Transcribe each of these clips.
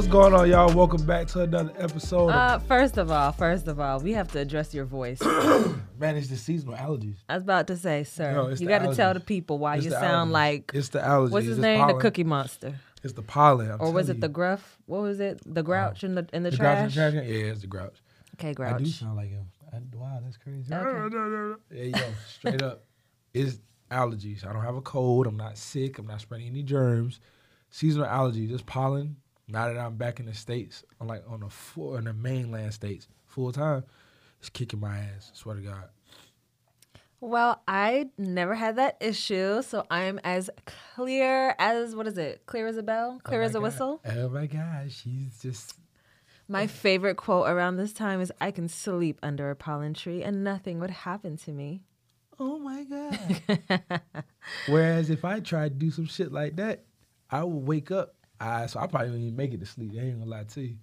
What's going on, y'all? Welcome back to another episode. Uh, first of all, first of all, we have to address your voice. of, man, it's the seasonal allergies. I was about to say, sir, No, it's you the got to tell allergies. the people why It's you the sound allergies. like It's the allergies. what's his It's name, pollen. the Cookie Monster, It's the pollen. I'm or was telling it the you. Gruff? What was it? The Grouch in the in the, the grouch trash? trash? can? Yeah, it's the grouch. Okay, grouch. I Grouch. do sound like him. I, wow, that's crazy. Okay. Yeah, yo, straight up, it's allergies. I don't have a cold. I'm not sick. I'm not spreading any germs. Seasonal allergies. It's pollen. Now that I'm back in the states, I'm like on the full in the mainland states full time. It's kicking my ass. Swear to God. Well, I never had that issue, so I'm as clear as what is it? Clear as a bell, oh clear Oh as a God. whistle. Oh my God, she's just My favorite quote around this time is, "I can sleep under a pollen tree and nothing would happen to me." Oh my god. Whereas if I tried to do some shit like that, I would wake up. Eyes, so I probably didn't even make it to sleep. I ain't gonna lie to you.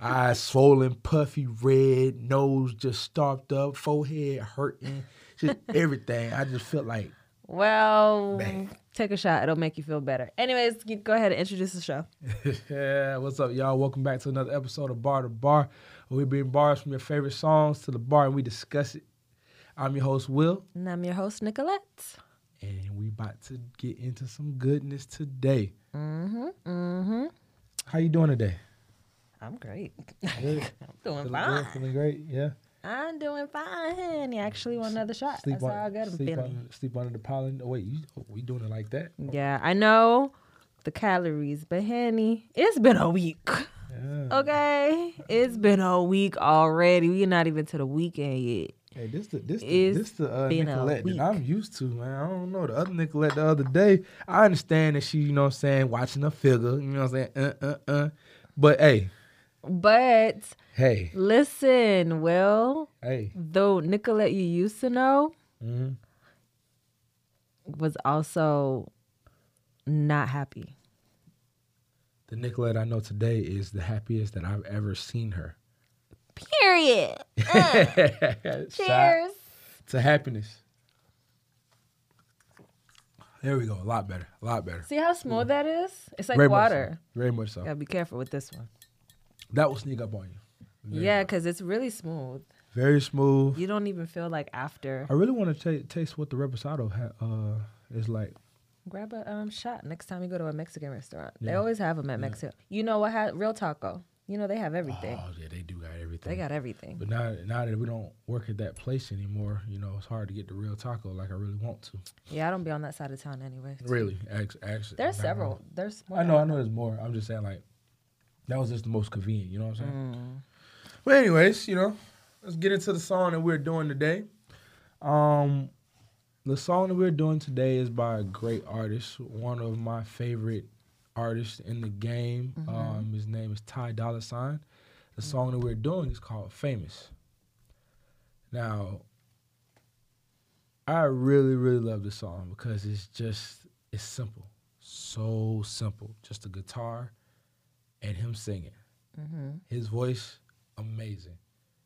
Eyes swollen, puffy, red, nose just stopped up, forehead hurting, just everything. I just felt like Well, Bang. take a shot; it'll make you feel better. Anyways, go ahead and introduce the show. yeah, what's up, y'all? Welcome back to another episode of Bar to Bar. where We bring bars from your favorite songs to the bar and we discuss it. I'm your host, Will, And I'm your host, Nicolette. And we about to get into some goodness today. Mm-hmm. Mm-hmm. How you doing today? I'm great. Good. I'm doing Feeling fine. good, feeling great, yeah. I'm doing fine. You actually want another shot. That's on- how good I'm sleep, feeling. under, sleep under the pollen. Oh, wait, you, oh, we doing it like that? Yeah, I know the calories, but honey, it's been a week. Yeah. Okay, it's been a week already. We're not even to the weekend yet. Hey, this the this the, this the uh, Nicolette that I'm used to, man. I don't know the other Nicolette the other day. I understand that she, you know, what I'm saying watching a figure, you know, what I'm saying, uh, uh, uh. But hey, But hey, listen, Will, hey, though Nicolette you used to know hmm was also not happy. the Nicolette I know today is the happiest that I've ever seen her. Period. Shout Cheers. to happiness. There we go. A lot better. A lot better. See how smooth that is? It's like Very much water. so. Very much so. Gotta be careful with this one. That will sneak up on you. Very Yeah, because it's really smooth. Very smooth. You don't even feel like after. I really want to ta taste what the reposado ha- uh, is like. Grab a um shot next time you go to a Mexican restaurant. They always have them at Mexico. You know what? Ha- real taco. You know they have everything. Oh yeah, they do got everything. They got everything. But now, now that we don't work at that place anymore, you know, it's hard to get the real taco like I really want to. Yeah, I don't be on that side of town anyway. Really, actually, There's several. There's more. I know, I know. There's more. I'm just saying, like, that was just the most convenient. You know what I'm saying? Mm. But anyways, you know, let's get into the song that we're doing today. Um, the song that we're doing today is by a great artist, one of my favorite artists in the game. Um, his name is Ty Dolla Sign. The song that we're doing is called "Famous." Now, I really, really love this song because it's just it's simple, so simple. Just a guitar and him singing hmm his voice amazing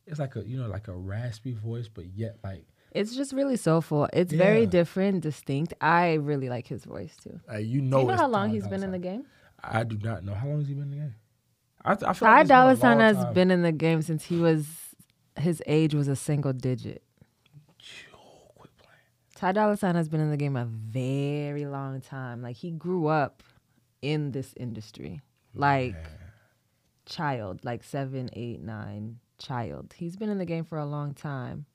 it's like a you know like a raspy voice but yet like It's just really soulful. It's very different, distinct. I really like his voice too. uh, you know Do you know how long he's been in the game? i do not know how long has he been in the game i, th- I feel Ty like it's been Dolla Sign has time. been in the game since he was his age was a single digit. Yo, quit playing. Ty Dolla Sign has been in the game a very long time. Like he grew up in this industry, like child, like seven, eight, nine, child. He's been in the game for a long time.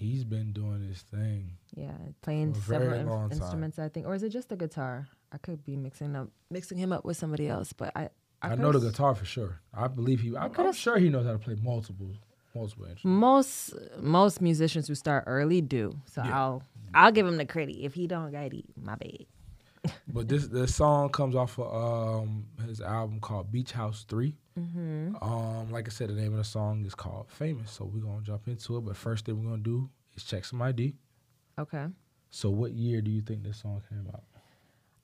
He's been doing his thing Yeah, playing For a very several long in- time. instruments, I think, or is it just a guitar? I could be mixing up, mixing him up with somebody else, but I, i, I, know the guitar for sure i believe he I, i'm sure he knows how to play multiple multiple instruments Most most musicians who start early do, so Yeah. I'll I'll give him the credit. If he don't got it, my bad. but this this song comes off of um his album called beach house 3 Mm-hmm. Um, like I said, the name of the song is called Famous. So we're gonna jump into it. But first thing we're gonna do is check some ID. Okay. So what year do you think this song came out?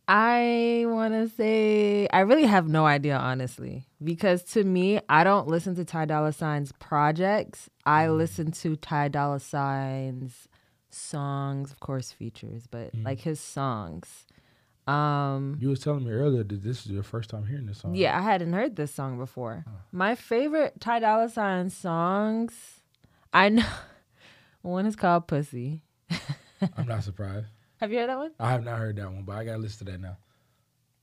I want to say I really have no idea, honestly, because to me, I don't listen to Ty Dolla Sign's projects. I listen to Ty Dolla Sign's songs, of course, features, but like his songs. Um, You was telling me earlier that this is your first time hearing this song. yeah, I hadn't heard this song before. My favorite Ty Dolla Sign songs, I know one is called Pussy. I'm not surprised. Have you heard that one? I have not heard that one, but I gotta listen to that now.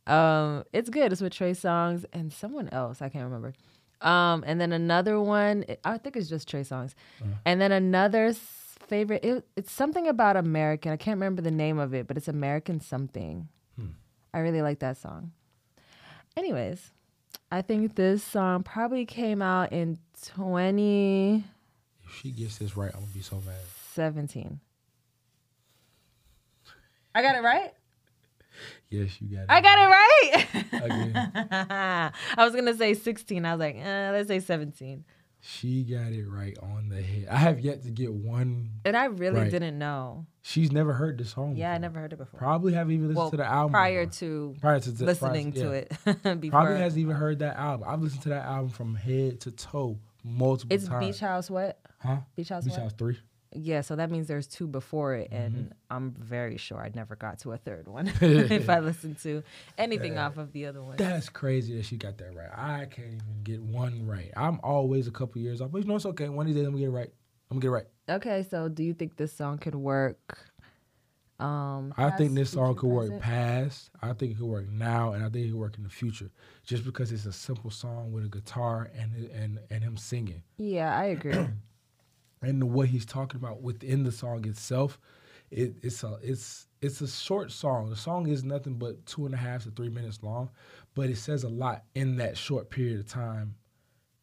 Um, it's good. It's with Trey Songz and someone else. I can't remember. Um, and then another one. I think it's just Trey Songz. And then another favorite. It, it's something about American. I can't remember the name of it, but it's American something. I really like that song. Anyways, I think this song probably came out in 20. If she gets this right, I'm gonna be so mad. 17. I got it right. Yes, you got it. I got it right. Again, I was gonna say 16. I was like, eh, let's say 17. She got it right on the head. I have yet to get one. And I really Right. didn't know. She's never heard this song. Yeah, I never heard it before. Probably haven't even listened well, to the album prior before. to prior to to- listening prior- to yeah. it before. Probably hasn't even heard that album. I've listened to that album from head to toe multiple it's times. It's Beach House what? huh? Beach House Beach what? House three. Yeah, so that means there's two before it, and Mm-hmm. I'm very sure I never got to a third one if I listened to anything off of the other one. That's crazy that she got that right. I can't even get one right. I'm always a couple years off, but you know it's okay. One of these days I'm gonna get it right. I'm gonna get it right. Okay, so do you think this song could work? Um, I think this song could work past. I think it could work now, and I think it could work in the future. Just because it's a simple song with a guitar and and and him singing, Yeah, I agree. and what he's talking about within the song itself, it, it's a it's it's a short song. The song is nothing but two and a half to three minutes long, but it says a lot in that short period of time.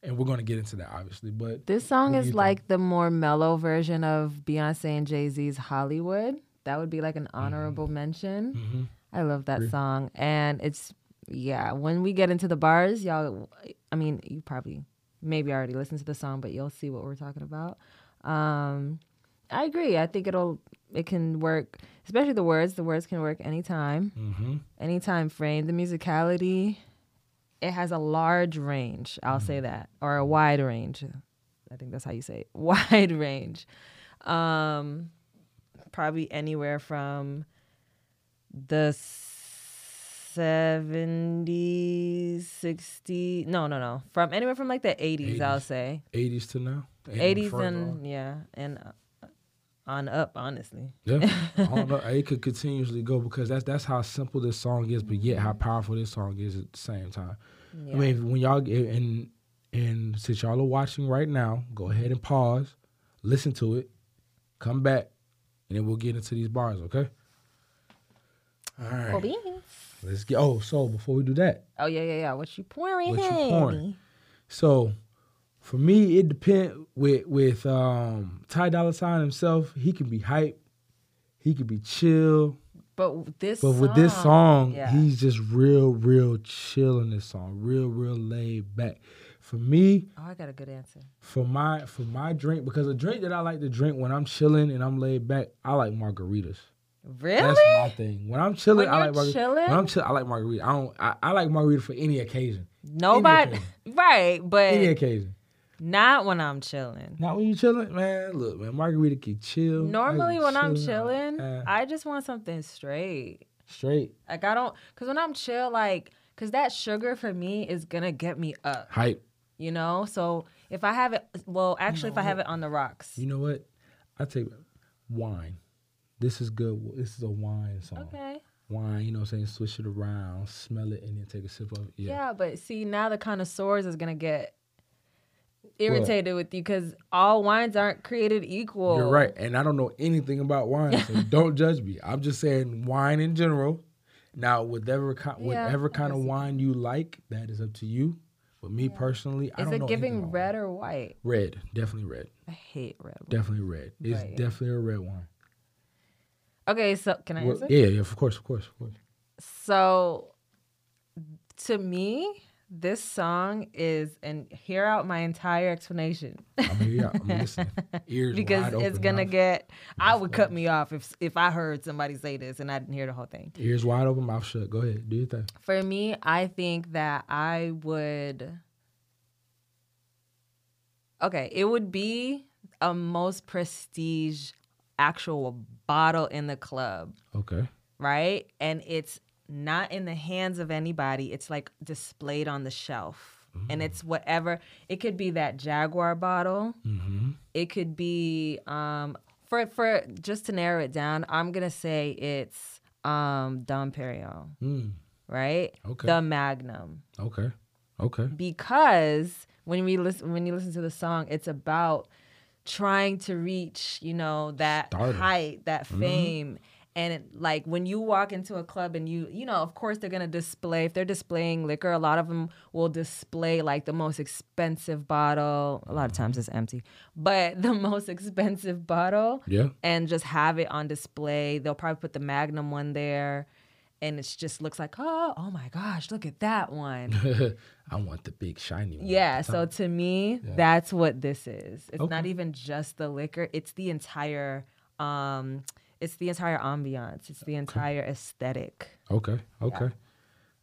And we're gonna get into that obviously, but This song is you think? like the more mellow version of Beyonce and Jay Z's Hollywood. That would be like an honorable mention. mhm. I love that song. And it's, yeah, when we get into the bars, y'all, I mean, you probably maybe already listened to the song, but you'll see what we're talking about. Um, I agree. I think it'll, it can work, especially the words. The words can work anytime, Mm-hmm. any time frame. The musicality, it has a large range. I'll say that, or a wide range. I think that's how you say it. Wide range. Um, probably anywhere from the 70s, 60s. No, no, no. From anywhere from like the 80s, I'll say. 80s to now. 80s and on. yeah, and uh, on up, honestly. yeah, I don't. It could continuously go because that's that's how simple this song is, but yet how powerful this song is at the same time. Yeah. I mean, when y'all get and and since y'all are watching right now, go ahead and pause, listen to it, come back, and then we'll get into these bars. Okay. All right. Beans. Let's get. Oh, so before we do that, Oh yeah, yeah, yeah. What you pouring? What you pouring? So for me, it depends with with um Ty Dolla Sign himself. He can be hype, he can be chill, But this, but with this song, yeah. he's just real, real chill in this song. Real, real laid back. For me, Oh, I got a good answer. for my for my drink, because a drink that I like to drink when I'm chilling and I'm laid back, I like margaritas. Really? That's my thing. When I'm chilling, When I like margaritas. chilling? When I'm chill, I like margarita. I don't. I, I like margarita for any occasion. Nobody, occasion. right? But Any occasion. Not when I'm chilling. Not when you chilling, man. Look, man, margarita can chill. Normally, when I'm chilling, uh, I just want something straight. straight Like I don't, cause when I'm chill, like, cause that sugar for me is gonna get me up. hype. You know. So if I have it, well, actually, if I have it on the rocks, You know what? I take wine. This is good. This is a wine song. okay. Wine, you know what I'm saying? Switch it around, smell it, and then take a sip of it. Yeah. Yeah. but see, now the connoisseurs is gonna get irritated with you because all wines aren't created equal. You're right. And I don't know anything about wine, so don't judge me. I'm just saying wine in general. Now, whatever, ki- Yeah, whatever kind of wine you like, that is up to you. But me personally, I Is don't it know anything giving red or white? Red, definitely red. I hate red. wine. Definitely red. It's definitely a red wine. Okay, so can I Well, answer? yeah, yeah, of course, of course, of course. So to me, this song is and hear out my entire explanation I'm here. I'm listening. Ears because wide open. Because it's gonna mouth, get I would cut me off if if I heard somebody say this and I didn't hear the whole thing. ears wide open, mouth shut. Go ahead, do your thing. For me, I think that I would Okay, it would be a most prestige actual bottle in the club. Okay. right? And it's not in the hands of anybody. It's like displayed on the shelf. And it's whatever. It could be that Jaguar bottle. Mm-hmm. It could be um for for just to narrow it down, I'm gonna say it's um Dom Perignon, Mm. right? Okay. The Magnum. Okay. Okay. Because when we listen when you listen to the song, it's about trying to reach, you know, that height, that fame. And it, like when you walk into a club and you, you know, of course they're gonna display. If they're displaying liquor, a lot of them will display like the most expensive bottle. A lot of times it's empty, but the most expensive bottle Yeah. and just have it on display. They'll probably put the Magnum one there, and it just looks like, oh, oh my gosh, look at that one. I want the big shiny one. yeah. So to me, that's what this is. It's not even just the liquor; it's the entire, um, it's the entire ambiance. It's the entire aesthetic. Okay. Okay.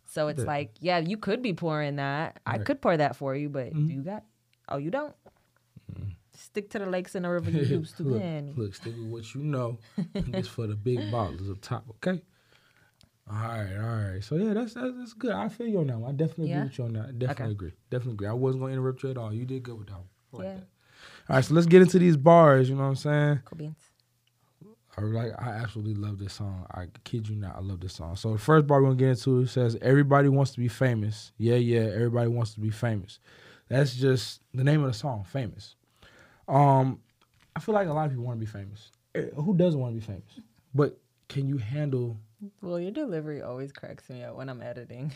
So it's like, yeah, you could be pouring that. I could pour that for you, but Mm-hmm. you got, oh, you don't. Stick to the lakes and the river you used to, look, Penny. look, stick with what you know. it's for the big bottles up top, okay? All right, all right. So yeah, that's that's, that's good. I feel you on that one. I definitely Yeah? agree with you on that. Definitely Okay. agree. Definitely agree. I wasn't gonna interrupt you at all. You did good with that one. I like Yeah. that. All right, so let's get into these bars. You know what I'm saying? Cool beans. I like. I absolutely love this song. I kid you not. I love this song. So the first bar we're gonna get into it says, "Everybody wants to be famous." Yeah, yeah. Everybody wants to be famous. That's just the name of the song, famous. Um, I feel like a lot of people want to be famous. Eh, Who doesn't want to be famous? But can you handle? Well, your delivery always cracks me up when I'm editing.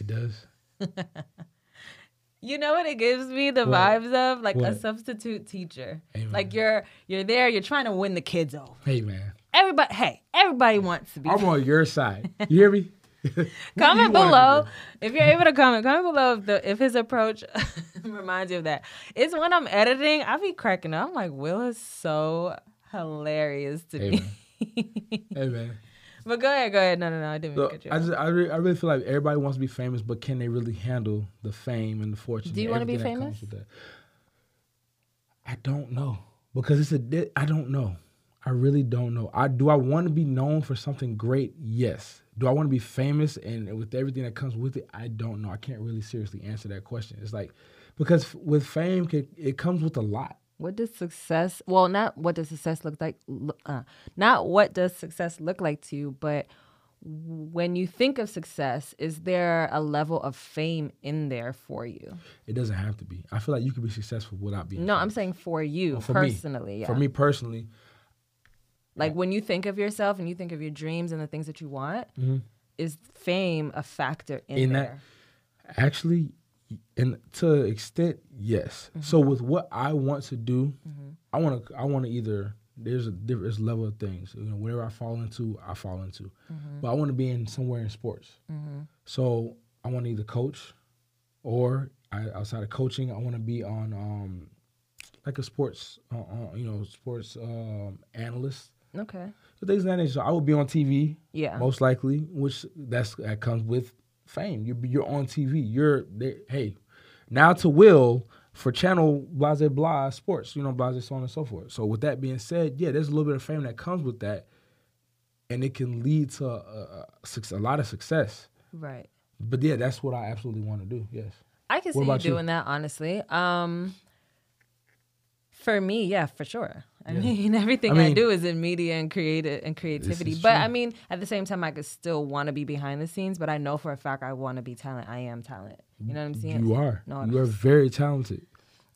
It does. You know what it gives me the What? vibes of like a substitute teacher. Amen. Like you're you're there, you're trying to win the kids over. Hey man, Everybody, hey, everybody wants to be. I'm on your side. You hear me? comment below if you're able to comment. Comment below if the if his approach reminds you of that. It's when I'm editing, I be cracking up. I'm like, Will is so hilarious to Hey me. man. hey man. But go ahead, go ahead. No, no, no, I didn't mean So to cut you I just, I, re- I really feel like everybody wants to be famous, but can they really handle the fame and the fortune? Do you wanna be famous? comes with that? I don't know because it's a. I don't know. I really don't know. I do. I want to be known for something great. Yes. Do I want to be famous and with everything that comes with it? I don't know. I can't really seriously answer that question. It's like because f- with fame, it, it comes with a lot. What does success? Well, not what does success look like. Uh, not what does success look like to you, but when you think of success, is there a level of fame in there for you? It doesn't have to be. I feel like you could be successful without being. No, I'm saying for you Oh, for me. personally. Yeah. For me personally, like when you think of yourself and you think of your dreams and the things that you want, is fame a factor in, Mm-hmm. In that- there? Actually, and to an extent, yes. So with what I want to do, I want to I want to either there's a different level of things. You know, whatever I fall into, I fall into. But I want to be in somewhere in sports. So I want to either coach, or I, outside of coaching, I want to be on um like a sports uh, uh, you know sports um, analyst. Okay. So things of that nature. So I will be on TV Yeah. most likely, which that's that comes with fame. You're you're on TV. You're there. Hey, now to Will for channel blah blah blah sports. You know blah so on and so forth. So with that being said, yeah, there's a little bit of fame that comes with that, and it can lead to a, a, a lot of success. Right. But yeah, that's what I absolutely want to do. Yes. I can What see you about you? doing that honestly. Um for me, yeah, for sure. I mean, everything I, mean- do is in media and creative and creativity. But true. I mean, at the same time, I could still want to be behind the scenes. But I know for a fact I want to be talent. I am talent. You know what I'm saying? You are. No, you are very talented.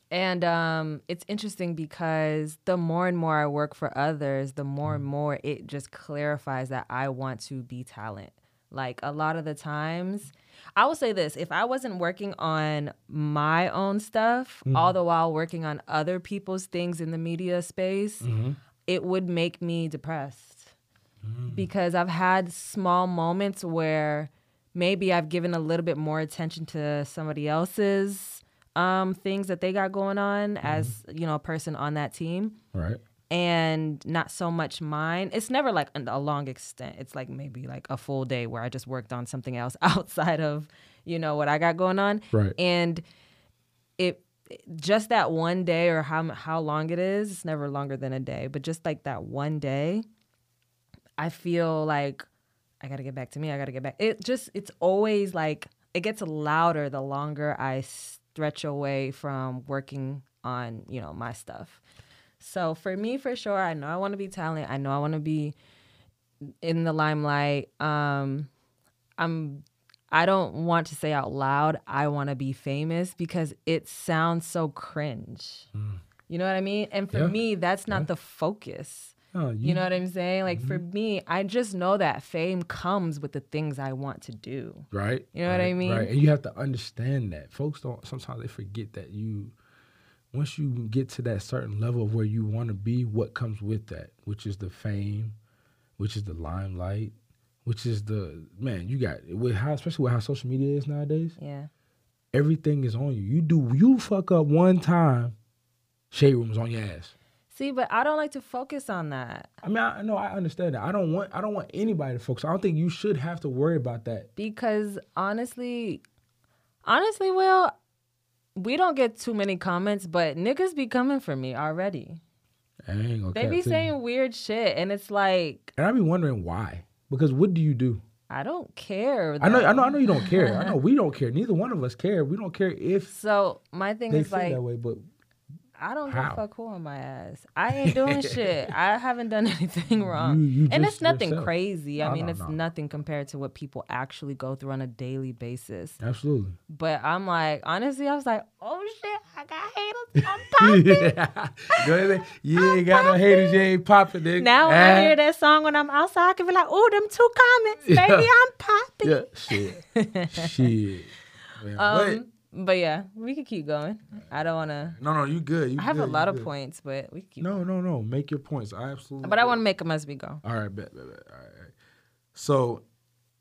And um, it's interesting because the more and more I work for others, the more and more it just clarifies that I want to be talent. Like a lot of the times, I will say this if I wasn't working on my own stuff, mm-hmm. all the while working on other people's things in the media space, mm-hmm. it would make me depressed. Mm. Because I've had small moments where maybe I've given a little bit more attention to somebody else's um, things that they got going on mm-hmm. as you know a person on that team, Right. And not so much mine. It's never like a long extent. It's like maybe like a full day where I just worked on something else outside of you know what I got going on, Right. and it just that one day or how how long it is. It's never longer than a day, but just like that one day, I feel like I gotta get back to me. I gotta get back. It just it's always like it gets louder the longer I stretch away from working on you know my stuff. So for me, for sure, I know I want to be talented. I know I want to be in the limelight. Um, I'm. I don't want to say out loud. I want to be famous because it sounds so cringe. You know what I mean? And for Yeah. me, that's not Yeah. the focus. Oh, You know what I'm saying? Like for me, I just know that fame comes with the things I want to do. right? You know what I mean? Right, and you have to understand that folks don't. Sometimes they forget that you, once you get to that certain level of where you want to be, what comes with that, which is the fame, which is the limelight, which is the man. You got with how, especially with how social media is nowadays. Yeah. Everything is on you. You do you fuck up one time, shade room's on your ass. See, but I don't like to focus on that I mean, I know I understand that. I don't want I don't want anybody to focus. I don't think you should have to worry about that. because honestly, honestly, Will, we don't get too many comments, but niggas be coming for me already. I ain't gonna They be to you. saying weird shit, and it's like and I be wondering why. Because what do you do? I don't care. I know, I know, I know you don't care. I know we don't care. Neither one of us care. We don't care if So my thing they is like that way. But I don't give a fuck who on my ass. I ain't doing shit. I haven't done anything wrong. You- you and it's nothing yourself. crazy. I No, mean, it's no. nothing compared to what people actually go through on a daily basis. absolutely, But I'm like, honestly, I was like, oh shit, I got haters. I'm popping. Ahead. You ain't got no haters. You ain't popping, nigga. now when Ah. I hear that song when I'm outside, I can be like, oh, them two comments, Yeah. baby, I'm popping. Yeah, shit, shit. Man, Um, but yeah, we could keep going. I don't want to. no, no, you good. You I have good, a lot of good. points, but we can keep. No, no, no. Make your points. I absolutely. But I want to make them as we go. All right, bet, bet, bet. All right, all right. So,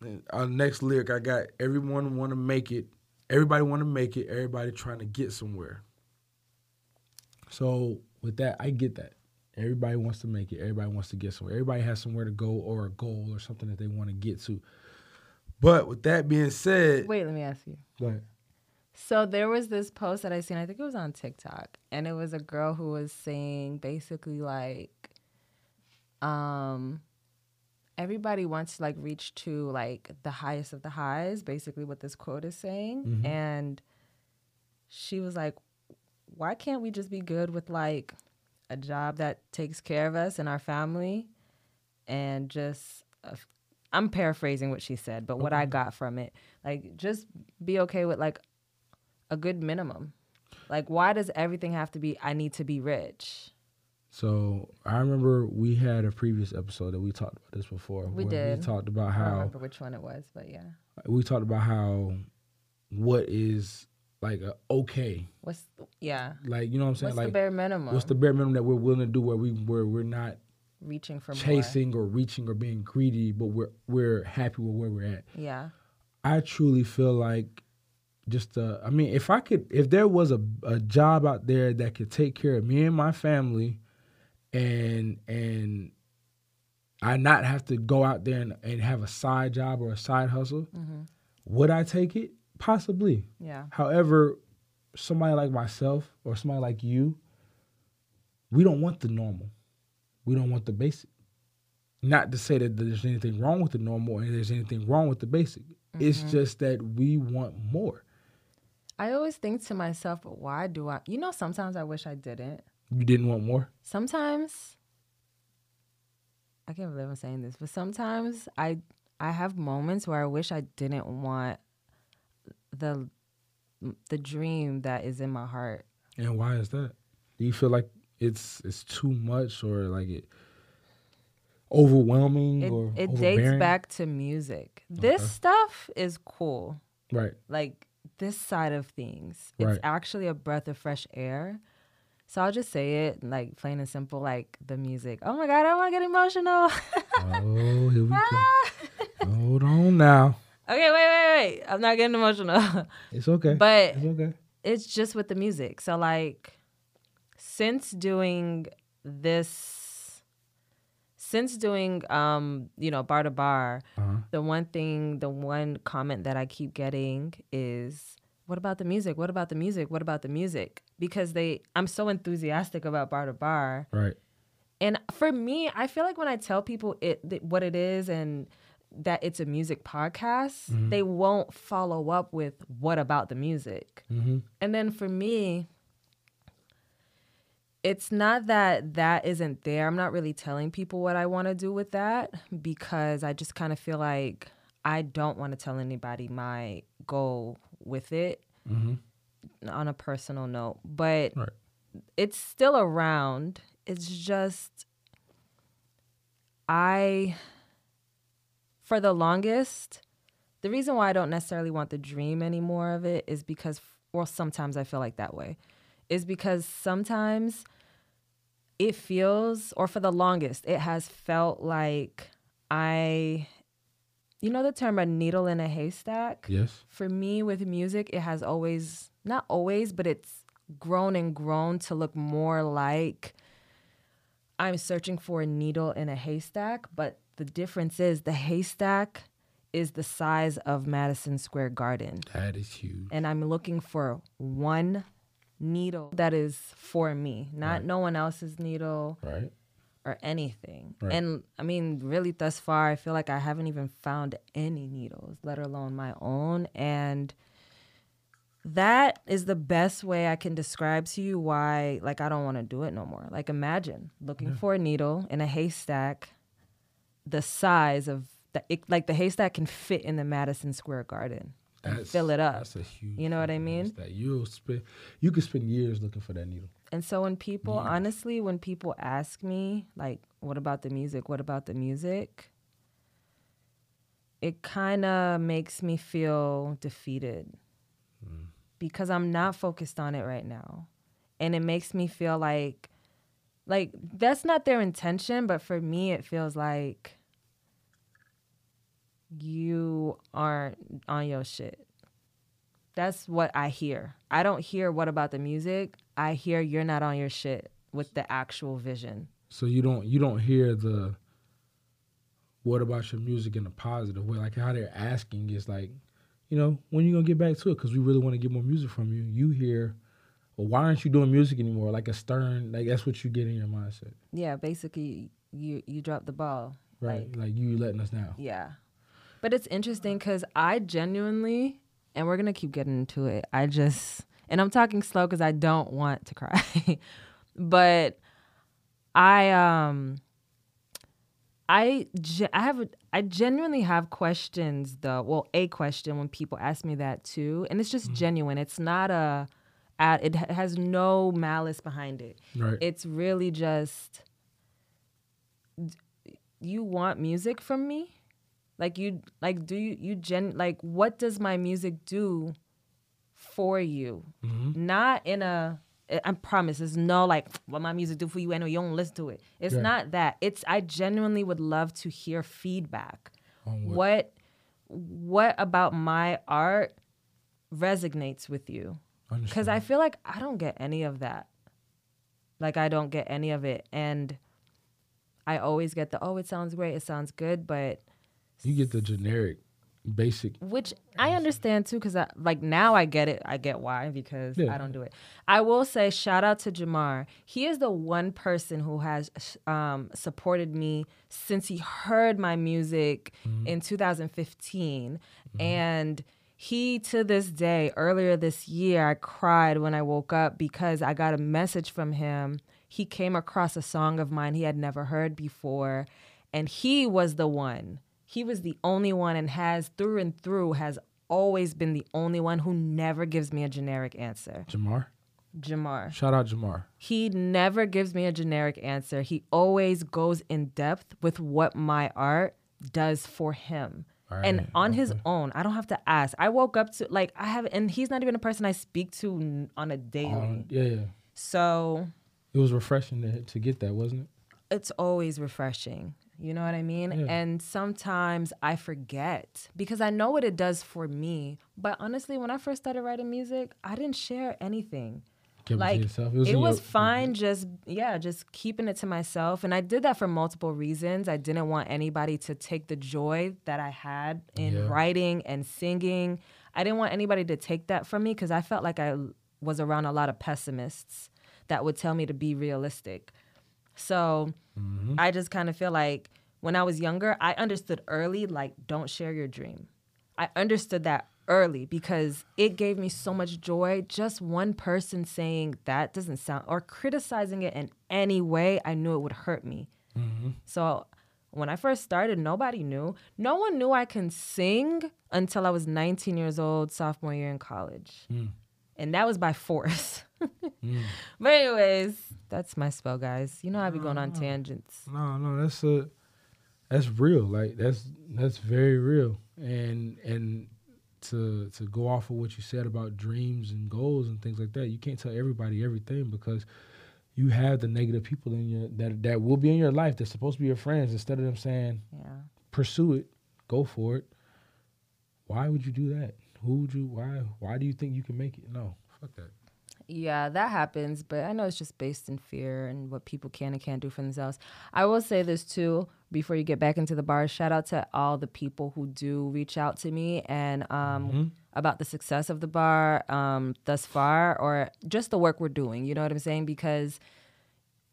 uh, our next lyric, I got everyone want to make it. Everybody want to make it. Everybody trying to get somewhere. So with that, I get that. Everybody wants to make it. Everybody wants to get somewhere. Everybody has somewhere to go or a goal or something that they want to get to. But with that being said, Wait, let me ask you. go ahead. So there was this post that I seen. I think it was on TikTok, and it was a girl who was saying basically like, um, everybody wants to like reach to like the highest of the highs. Basically, what this quote is saying, Mhm. and she was like, "Why can't we just be good with like a job that takes care of us and our family, and just." I'm paraphrasing what she said, but what I got from it, like, just be okay with like a good minimum. Like, why does everything have to be, I need to be rich? So I remember we had a previous episode that we talked about this before. We did. We talked about how. I don't remember which one it was, but yeah. we talked about how what is like a okay, What's, yeah. like you know what I'm saying, What's like the bare minimum? what's the bare minimum that we're willing to do where we where we're not Reaching for chasing or reaching or being greedy, but we're we're happy with where we're at. Yeah. I truly feel like just uh I mean if I could if there was a, a job out there that could take care of me and my family and and I not have to go out there and, and have a side job or a side hustle, hmm would I take it? Possibly. Yeah. However, somebody like myself or somebody like you, we don't want the normal. We don't want the basic. Not to say that there's anything wrong with the normal and there's anything wrong with the basic. It's Mm-hmm. just that we want more. I always think to myself, why do I? You know, sometimes I wish I didn't. You didn't want more? Sometimes, I can't believe I'm saying this, but sometimes I I have moments where I wish I didn't want the the dream that is in my heart. And why is that? Do you feel like it's it's too much or like it overwhelming It, or it dates back to music. This Okay. stuff is cool. Right. Like this side of things. Right. It's actually a breath of fresh air. So I'll just say it like plain and simple, like the music. Oh my God, I want to get emotional. Oh, here we go. Hold on now. okay, wait, wait, wait. I'm not getting emotional. It's okay. but it's okay. it's just with the music. So like since doing this since doing um, you know, bar to bar, Uh-huh. the one thing, the one comment that I keep getting is what about the music? What about the music? What about the music? Because they I'm so enthusiastic about bar to bar. Right. And for me, I feel like when I tell people it th- what it is and that it's a music podcast, they won't follow up with what about the music. Mm-hmm. And then for me, it's not that that isn't there. I'm not really telling people what I want to do with that because I just kind of feel like I don't want to tell anybody my goal with it Mm-hmm. on a personal note. But Right. it's still around. It's just I for the longest the reason why I don't necessarily want the dream anymore of it is because well, sometimes I feel like that way is because sometimes it feels or for the longest it has felt like I you know the term a needle in a haystack? Yes. for me with music, it has always, not always, but it's grown and grown to look more like I'm searching for a needle in a haystack. But the difference is the haystack is the size of Madison Square Garden. That is huge. And I'm looking for one needle that is for me, not Right. no one else's needle Right. or anything. Right. And I mean, really, thus far, I feel like I haven't even found any needles, let alone my own. And that is the best way I can describe to you why, like, I don't want to do it no more. Like, imagine looking for a needle in a haystack, the size of the, it, like, the haystack can fit in the Madison Square Garden. And fill it up. That's a huge. You know what I mean? That you'll spend. You could spend years looking for that needle. And so when people, honestly, when people ask me, like, what about the music? What about the music? It kind of makes me feel defeated mm. because I'm not focused on it right now. And it makes me feel like, like, that's not their intention, but for me, it feels like you aren't on your shit. That's what I hear. I don't hear what about the music. I hear you're not on your shit with the actual vision. So you don't you don't hear the what about your music in a positive way? Like how they're asking is like, you know, when you gonna get back to it? Because we really want to get more music from you. You hear, well, why aren't you doing music anymore? Like a stern, like that's what you get in your mindset, Yeah, basically you you dropped the ball. right? Like, Like, you letting us down. yeah. But it's interesting cuz I genuinely and we're going to keep getting into it. I just and I'm talking slow cuz I don't want to cry. but I um I ge- I have a, I genuinely have questions though. Well, a question when people ask me that too, and it's just genuine. It's not a, it has no malice behind it. Right. It's really just you want music from me? Like you like do you you gen like what does my music do for you? Mm-hmm. Not in a I promise there's no like what my music do for you. I know you don't listen to it. It's Yeah. not that. It's I genuinely would love to hear feedback. What? What what about my art resonates with you? Because I feel like I don't get any of that. Like I don't get any of it, and I always get the oh, it sounds great, it sounds good, but you get the generic, basic. which I understand too, because I like now I get it. I get why because Yeah. I don't do it. I will say shout out to Jamar. He is the one person who has um, supported me since he heard my music in 2015, and he to this day earlier this year I cried when I woke up because I got a message from him. He came across a song of mine he had never heard before, and he was the one he was the only one and has through and through has always been the only one who never gives me a generic answer. Jamar. Jamar. Shout out Jamar. He never gives me a generic answer. He always goes in depth with what my art does for him. and Right, on his own, I don't have to ask. I woke up to like I have and he's not even a person I speak to on a daily. Um, yeah, yeah. so It was refreshing to to get that, wasn't it? it's always refreshing. You know what I mean? Yeah. And sometimes I forget because I know what it does for me. But honestly, when I first started writing music, I didn't share anything. It to like yourself. it was, in your- fine just yeah, just keeping it to myself. And I did that for multiple reasons. I didn't want anybody to take the joy that I had in Yeah. writing and singing. I didn't want anybody to take that from me because I felt like I was around a lot of pessimists that would tell me to be realistic. So Mm-hmm. I just kind of feel like when I was younger, I understood early, like, don't share your dream. I understood that early because it gave me so much joy. Just one person saying that doesn't sound, or criticizing it in any way, I knew it would hurt me. Mm-hmm. So when I first started, nobody knew. No one knew I can sing until I was 19 years old, sophomore year in college. Mm. And that was by force. Mm. But anyways, that's my spell, guys. You know I be going on tangents. No, no, that's a that's real. Like that's that's very real. And and to to go off of what you said about dreams and goals and things like that, you can't tell everybody everything because you have the negative people in your that that will be in your life that's supposed to be your friends. Instead of them saying, Yeah. pursue it, go for it. Why would you do that? Who would you why why do you think you can make it? No. Fuck that. Yeah, that happens, but I know it's just based in fear and what people can and can't do for themselves. I will say this too before you get back into the bar. Shout out to all the people who do reach out to me and um, Mhm. about the success of the bar um, thus far, or just the work we're doing. You know what I'm saying? Because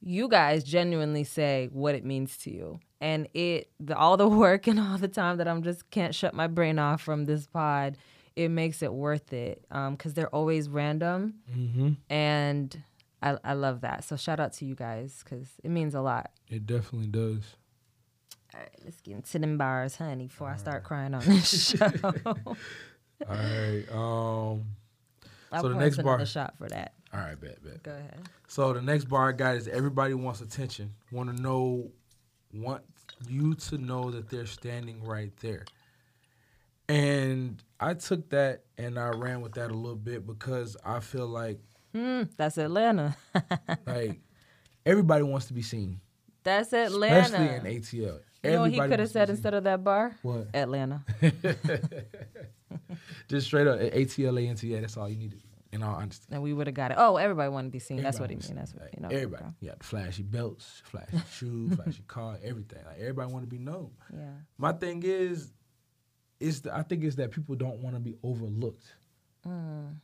you guys genuinely say what it means to you, and it the, all the work and all the time that I'm just can't shut my brain off from this pod. It makes it worth it because they're always random Mm-hmm. and I, I love that. So shout out to you guys because it means a lot. It definitely does. All right, let's get into them bars, honey, before I start crying on this show. All right. Um I'll So the next us another bar- shot for that. all right, bet, bet. Go ahead. So the next bar I got is everybody wants attention. Want to know, want you to know that they're standing right there. And I took that and I ran with that a little bit because I feel like Mm, that's Atlanta. like everybody wants to be seen, That's Atlanta. especially in ATL. you know what he Everybody could have said instead of that bar? what? Atlanta. Just straight up ATL ANTA. That's all you needed. In all honesty. And we would have got it. Oh, everybody wanted to be seen. That's what he Everybody mean. That's what like, you know. Everybody. You got flashy belts, flashy shoes, flashy car, everything. Like everybody want to be known. Yeah. My thing is, is the, I think it's that people don't want to be overlooked. Mm.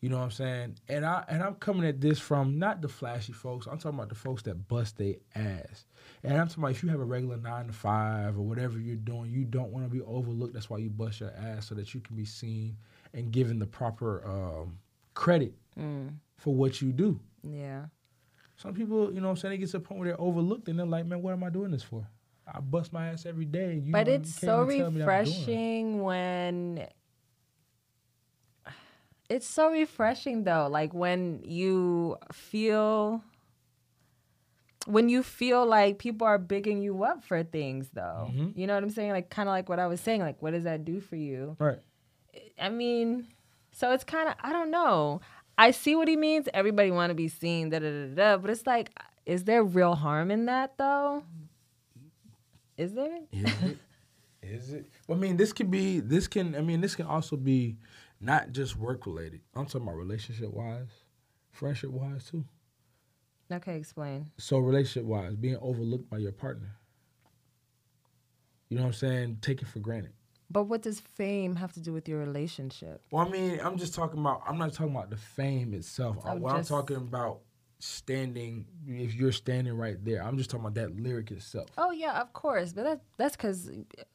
You know what I'm saying? And I and I'm coming at this from not the flashy folks. I'm talking about the folks that bust their ass. And I'm talking about if you have a regular nine to five or whatever you're doing, you don't want to be overlooked. That's why you bust your ass so that you can be seen and given the proper um, credit Mm. for what you do. Yeah. Some people, you know what I'm saying, it gets to the point where they're overlooked and they're like, man, what am I doing this for? I bust my ass every day. You but it's so even tell me that I'm doing it." refreshing when it's so refreshing though like when you feel when you feel like people are bigging you up for things though Mhm. you know what i'm saying like kind of like what i was saying like what does that do for you Right. i mean so it's kind of i don't know i see what he means everybody want to be seen da da da da but it's like is there real harm in that though is there Is it? Is it? Well, I mean, this could be. This can. I mean, this can also be not just work related. I'm talking about relationship wise, friendship wise too. okay explain So relationship wise, being overlooked by your partner. You know what I'm saying? Take it for granted. But what does fame have to do with your relationship? Well, I mean, I'm just talking about. I'm not talking about the fame itself. I'm what just- I'm talking about, standing. If you're standing right there, I'm just talking about that lyric itself. Oh yeah, of course. But that that's because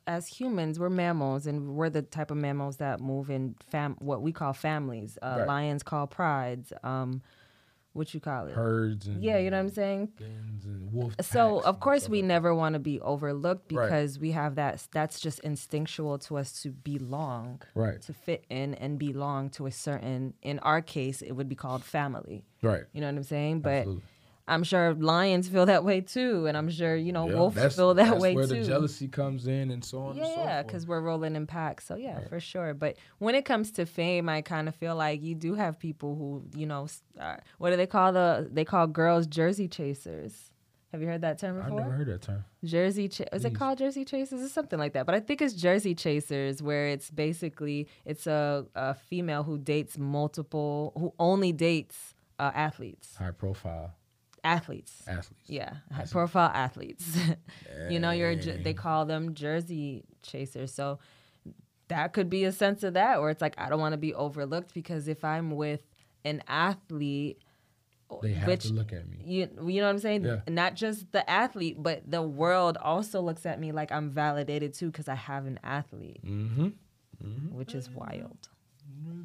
as humans, we're mammals, and we're the type of mammals that move in fam what we call families. Uh, Right. Lions call prides. Um, what you call it? Herds and Yeah, you know what I'm saying. So of course we never want to be overlooked Right. because we have that. That's just instinctual to us to belong. Right. to fit in and belong to a certain. In our case, it would be called family. Right. You know what I'm saying? But Absolutely. I'm sure lions feel that way too, and I'm sure you know Yeah, wolves feel that that's way where too. the jealousy comes in and so on and yeah, forth. because we're rolling in packs. So yeah, Right. for sure. But when it comes to fame, I kind of feel like you do have people who you know, uh, what do they call the? They call girls jersey chasers. Have you heard that term before? I've never heard that term. Jersey, ch- is it called Jersey Chasers? It's something like that. But I think it's Jersey Chasers, where it's basically it's a, a female who dates multiple, who only dates uh, athletes, High profile athletes. athletes. Yeah, high see. profile athletes. you know, you're they call them Jersey Chasers. So that could be a sense of that, where it's like I don't want to be overlooked because if I'm with an athlete, They have which to look at me. you you know what I'm saying? Yeah. Not just the athlete, but the world also looks at me like I'm validated too because I have an athlete, Mm-hmm. which is wild.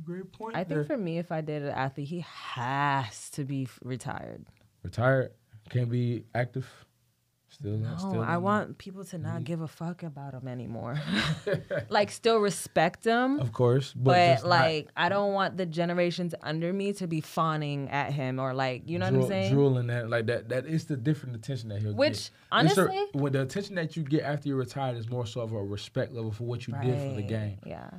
Great point. I there. think for me, if I dated an athlete, he has to be f- retired. Retired can't be active. Still, No, still. I want people to not mm-hmm. give a fuck about him anymore. like, still respect him, Of course, but, but, just not like, I don't want the generations under me to be fawning at him or like, you know what I'm saying? Drooling that like that. That is the different attention that he'll Which, get. It's honestly- a, when the attention that you get after you're retired is more so of a respect level for what you did for the game. Yeah.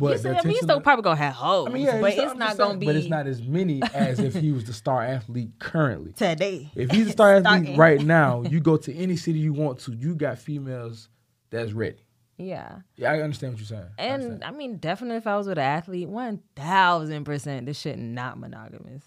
But you the still, I mean, you still probably gonna have hoes, I mean, yeah, but it's- it's not gonna be. But it's not as many as if he was the star athlete currently. today. If he's the star athlete right now, you go to any city you want to, you got females that's ready. Yeah, Yeah, I understand what you're saying. And understand. I mean, definitely, if I was with an athlete, one thousand percent, this shit not monogamous.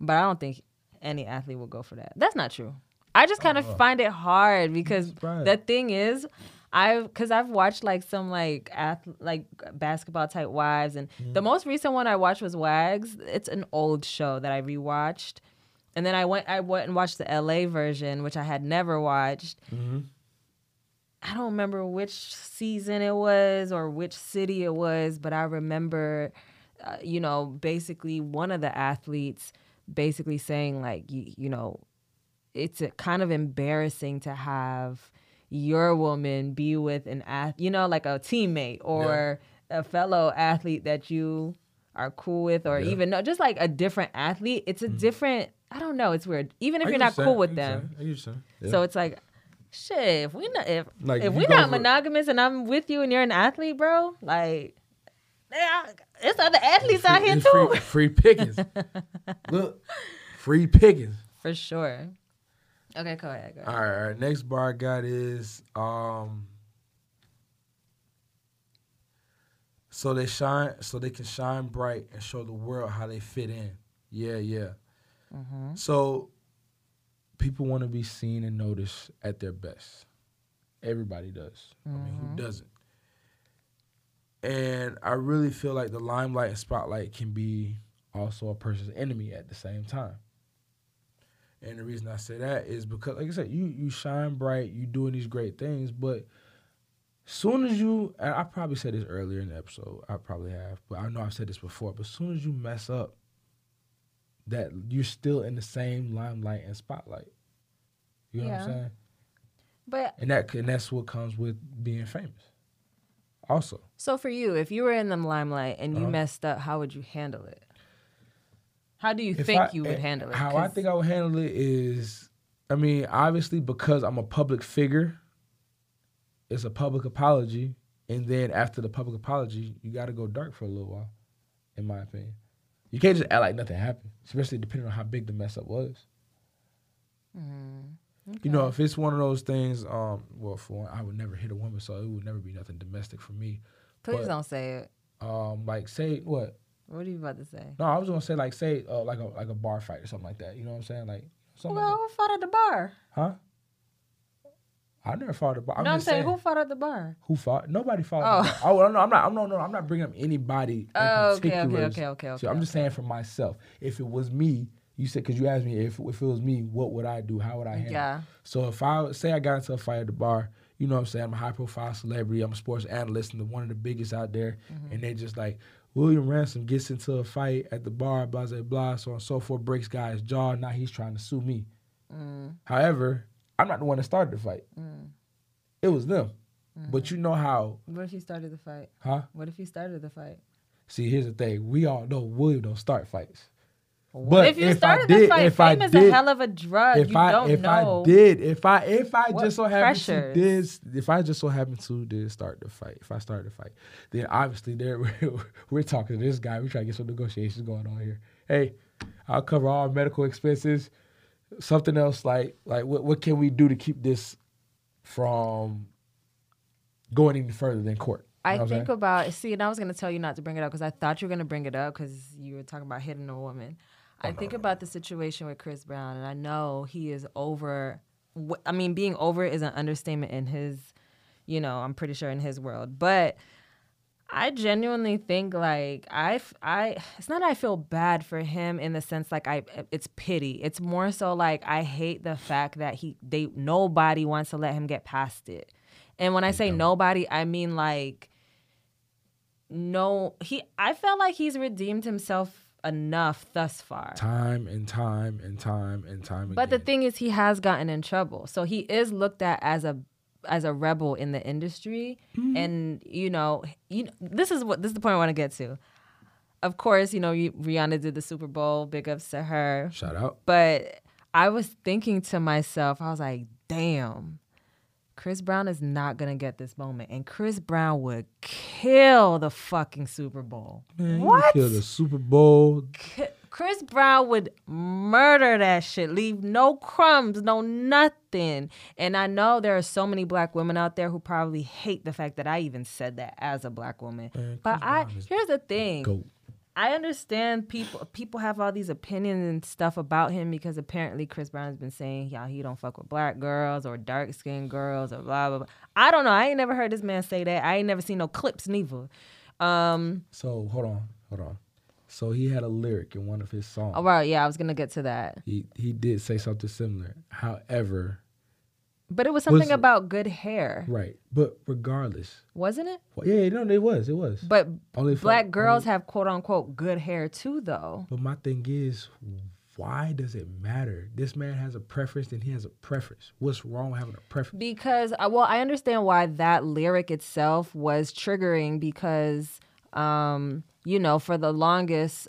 But I don't think any athlete will go for that. That's not true. I just kind of uh-huh. find it hard because the thing is, I because I've watched like some like ath- like basketball type wives, and the most recent one I watched was Wags. It's an old show that I rewatched, and then I went I went and watched the LA version, which I had never watched. I don't remember which season it was or which city it was, but I remember, uh, you know, basically one of the athletes basically saying like, you, you know, it's a, kind of embarrassing to have your woman be with an ath, you know, like a teammate or a fellow athlete that you are cool with, or Yeah. Mm-hmm. even no, just like a different athlete. It's a different. I don't know. It's weird. Even if you're not cool with them. I get what you're saying. Yeah. So it's like, shit. If we not if Like, if if we not for- monogamous and I'm with you and you're an athlete, bro, like, yeah, it's other athletes out here too, Free, free pickings. Look, free pickings. for sure. Okay, go ahead. Go ahead. All right, all right. Next bar I got is um. So they shine, so they can shine bright and show the world how they fit in. Yeah, yeah. Mm-hmm. So people want to be seen and noticed at their best. Everybody does. I mean, Mm-hmm. who doesn't? And I really feel like the limelight and spotlight can be also a person's enemy at the same time. And the reason I say that is because, like I said, you you shine bright, you doing these great things, but soon as you, and I probably said this earlier in the episode, I probably have, but I know I've said this before, but as soon as you mess up, that you're still in the same limelight and spotlight. You know what I'm saying? But And that and that's what comes with being famous. Also, so for you, if you were in the limelight and you Uh-huh. messed up, how would you handle it? How do you think I- you would handle it? How I think I would handle it is, I mean, obviously because I'm a public figure, it's a public apology, and then after the public apology, you got to go dark for a little while, in my opinion. You can't just act like nothing happened, especially depending on how big the mess up was. You know, if it's one of those things, um, well, for one, I would never hit a woman, so it would never be nothing domestic for me. Please but- don't say it. Um, like say what? What are you about to say? No, I was gonna say like say uh, like a like a bar fight or something like that. You know what I'm saying? Like something like Well, who fought at the bar? Huh? I never fought at the bar. I'm no, I'm saying, saying, who fought at the bar? who fought? Nobody fought. Oh. at the bar. Oh, no, I'm not. I'm no, no. I'm not bringing up anybody. Oh, okay, okay, okay, okay, okay, So I'm just saying for myself. If it was me, you said because you asked me if if it was me, what would I do? How would I handle? it? Yeah. So if I say I got into a fight at the bar, you know what I'm saying? I'm a high profile celebrity. I'm a sports analyst and the, one of the biggest out there. Mm-hmm. And they just like, William Ransom gets into a fight at the bar, blah, blah, blah, so on and so forth, breaks guy's jaw. Now he's trying to sue me. Mm. However, I'm not the one that started the fight. It was them. Mm-hmm. But you know how, What if you started the fight? huh? What if you started the fight? See, here's the thing. We all know William don't start fights. What But if you if I started the did- fight? if I Fame is did- a hell of a drug. if you I don't if know. I did if I if I What just so happened to pressures? did if I just so happened to did start the fight if I started the fight then obviously there we're talking to this guy we try to get some negotiations going on here hey I'll cover all medical expenses something else like like what what can we do to keep this from going any further than court I know think about see, and I was gonna tell you not to bring it up because I thought you were gonna bring it up because you were talking about hitting a woman. I think about the situation with Chris Brown, and I know he is over. I mean, being over is an understatement in his, you know, I'm pretty sure in his world, but I genuinely think like I, I, it's not that I feel bad for him in the sense like I it's pity. It's more so like I hate the fact that he they nobody wants to let him get past it. And when I say nobody, I mean like no he I felt like he's redeemed himself enough thus far. Time and time and time and time But the thing is, he has gotten in trouble, so he is looked at as a as a rebel in the industry. Mm-hmm. And you know, you know, this is what this is the point I want to get to. Of course, you know Rihanna did the Super Bowl. Big ups to her. Shout out. But I was thinking to myself, I was like, damn. Chris Brown is not gonna get this moment, and Chris Brown would kill the fucking Super Bowl. Man, what? Kill the Super Bowl. K- Chris Brown would murder that shit, leave no crumbs, no nothing. And I know there are so many black women out there who probably hate the fact that I even said that as a black woman. Man, but Chris I Brown here's the thing. Goat. I understand people people have all these opinions and stuff about him because apparently Chris Brown has been saying, yeah, he don't fuck with black girls or dark skinned girls or blah blah blah. I don't know. I ain't never heard this man say that. I ain't never seen no clips neither. Um So hold on, hold on. So he had a lyric in one of his songs. all right, yeah, I was gonna get to that. He he did say something similar. However, But it was something Was- about good hair, right. But regardless, wasn't it? well, yeah, no, it was, it was. But Only for- black girls only- have quote unquote good hair too, though. But my thing is, why does it matter? This man has a preference, and he has a preference. What's wrong with having a preference? Because, uh, well, I understand why that lyric itself was triggering because, um, you know, for the longest,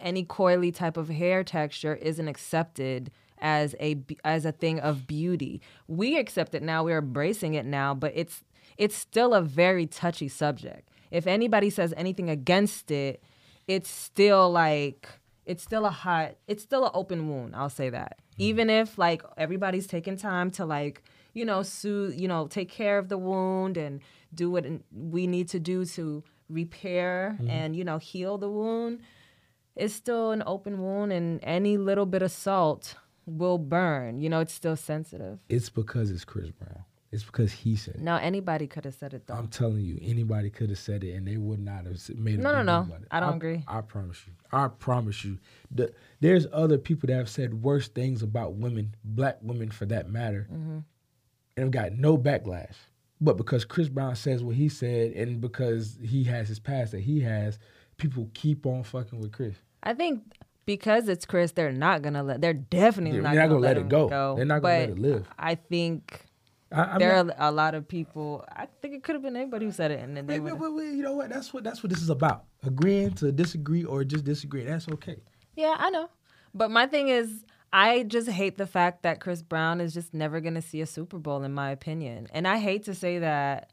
any coily type of hair texture isn't accepted as a as a thing of beauty. We accept it now. We're embracing it now, but it's it's still a very touchy subject. If anybody says anything against it, it's still like it's still a hot it's still an open wound i'll say that hmm. even if like everybody's taking time to like you know soothe you know take care of the wound and do what we need to do to repair mm-hmm. and you know heal the wound it's still an open wound and any little bit of salt will burn you know it's still sensitive It's because it's Chris Brown. It's because he said it. now anybody could have said it though I'm telling you, anybody could have said it, and they would not have made a No, no, no. deal about it. I don't agree. I promise you. I promise you. The, there's other people that have said worse things about women, black women for that matter, Mm-hmm. and have got no backlash. But because Chris Brown says what he said, and because he has his past that he has, people keep on fucking with Chris. I think because it's Chris, they're not gonna let. They're definitely not, they're not gonna, gonna let it him go. They're not gonna let it live. I think I, there not- are a lot of people. I think it could have been anybody who said it, and then they you know what? That's what that's what this is about. Agreeing to disagree or just disagree. That's okay. Yeah, I know. But my thing is, I just hate the fact that Chris Brown is just never gonna see a Super Bowl, in my opinion. And I hate to say that.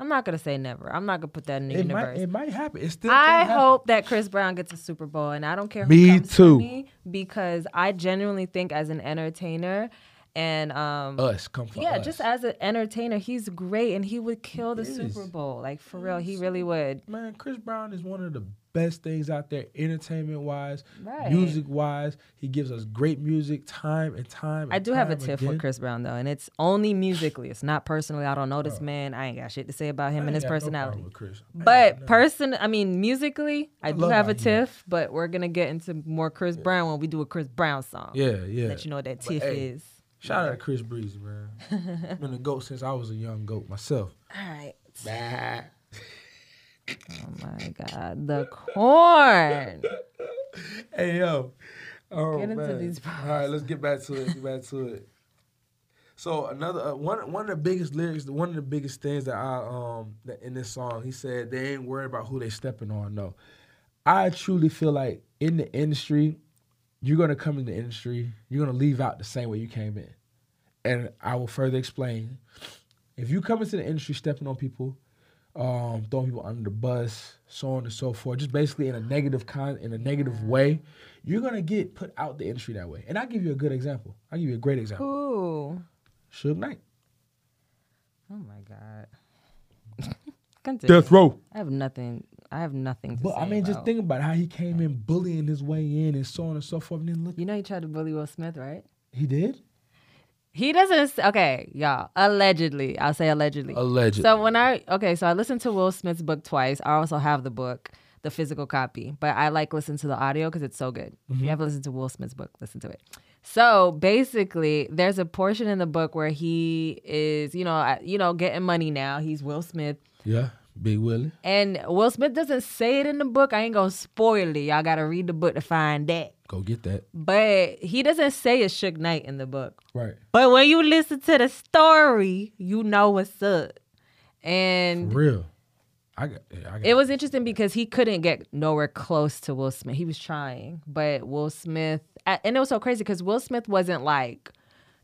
I'm not gonna say never. I'm not gonna put that in the It might universe. it might happen. It still I happen. hope that Chris Brown gets a Super Bowl, and I don't care. Who Me comes for too. me, because I genuinely think, as an entertainer, and um, us come for yeah, us. just as an entertainer, he's great, and he would kill the Super. Bowl. Like for real, he really would. man, Chris Brown is one of the best things out there, entertainment wise, Right. music wise. He gives us great music time and time. I and do have a time tiff again. with Chris Brown though, and it's only musically. It's not personally. I don't know this man. I ain't got shit to say about him I and his no personality. Chris. But no- person, I mean, musically, I, I do have a tiff. But we're gonna get into more Chris Brown when we do a Chris Brown song. yeah, yeah. Let you know what that tiff hey, is. Shout out to Chris Breezy, man. Been a goat since I was a young goat myself. All right. Bah. Oh my God, the corn. Hey yo. Oh, Get into man. these All right, let's get back to it. Get back to it. So another uh, one one of the biggest lyrics, one of the biggest things that I um that in this song, he said they ain't worried about who they stepping on. No, I truly feel like in the industry, you're gonna come in the industry, you're gonna leave out the same way you came in, and I will further explain. If you come into the industry stepping on people, um, throwing people under the bus, so on and so forth, just basically in a negative con in a negative way, you're gonna get put out the industry that way. And I'll give you a good example. I'll give you a great example. Ooh. Suge Knight. Oh my God. Continue. Death Row. I have nothing. I have nothing to But say. I mean, just think about how he came in bullying his way in and so on and so forth. And then look, You know, he tried to bully Will Smith, right? he did. He doesn't. Okay, y'all. Allegedly, I'll say allegedly. Allegedly. So when I okay, so I listened to Will Smith's book twice. I also have the book, the physical copy, but I like listen to the audio because it's so good. If you mm-hmm. haven't listened to Will Smith's book, listen to it. So basically, there's a portion in the book where he is, you know, you know, getting money now. He's Will Smith, yeah, Big Willie. and Will Smith doesn't say it in the book. I ain't gonna spoil it. Y'all gotta read the book to find that. Go get that. But he doesn't say it's Suge Knight in the book. Right. But when you listen to the story, you know what's up. For And real. I got. I got it was interesting because he couldn't get nowhere close to Will Smith. He was trying, but Will Smith, and it was so crazy because Will Smith wasn't like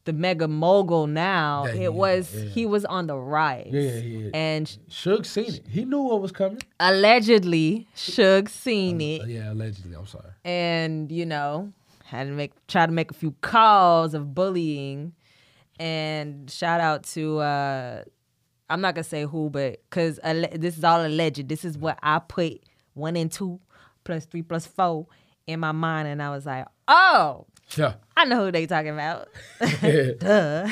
the mega mogul now. Yeah, it yeah, was yeah. he was on the rise. Yeah, yeah, yeah. And Suge seen it. He knew what was coming. allegedly, Suge seen it, Uh, yeah, allegedly. I'm sorry. and you know had to make try to make a few calls of bullying. And shout out to uh I'm not gonna say who, but because this is all alleged. This is what I put one and two plus three plus four in my mind, and I was like, oh, Yeah. I know who they talking about. Duh.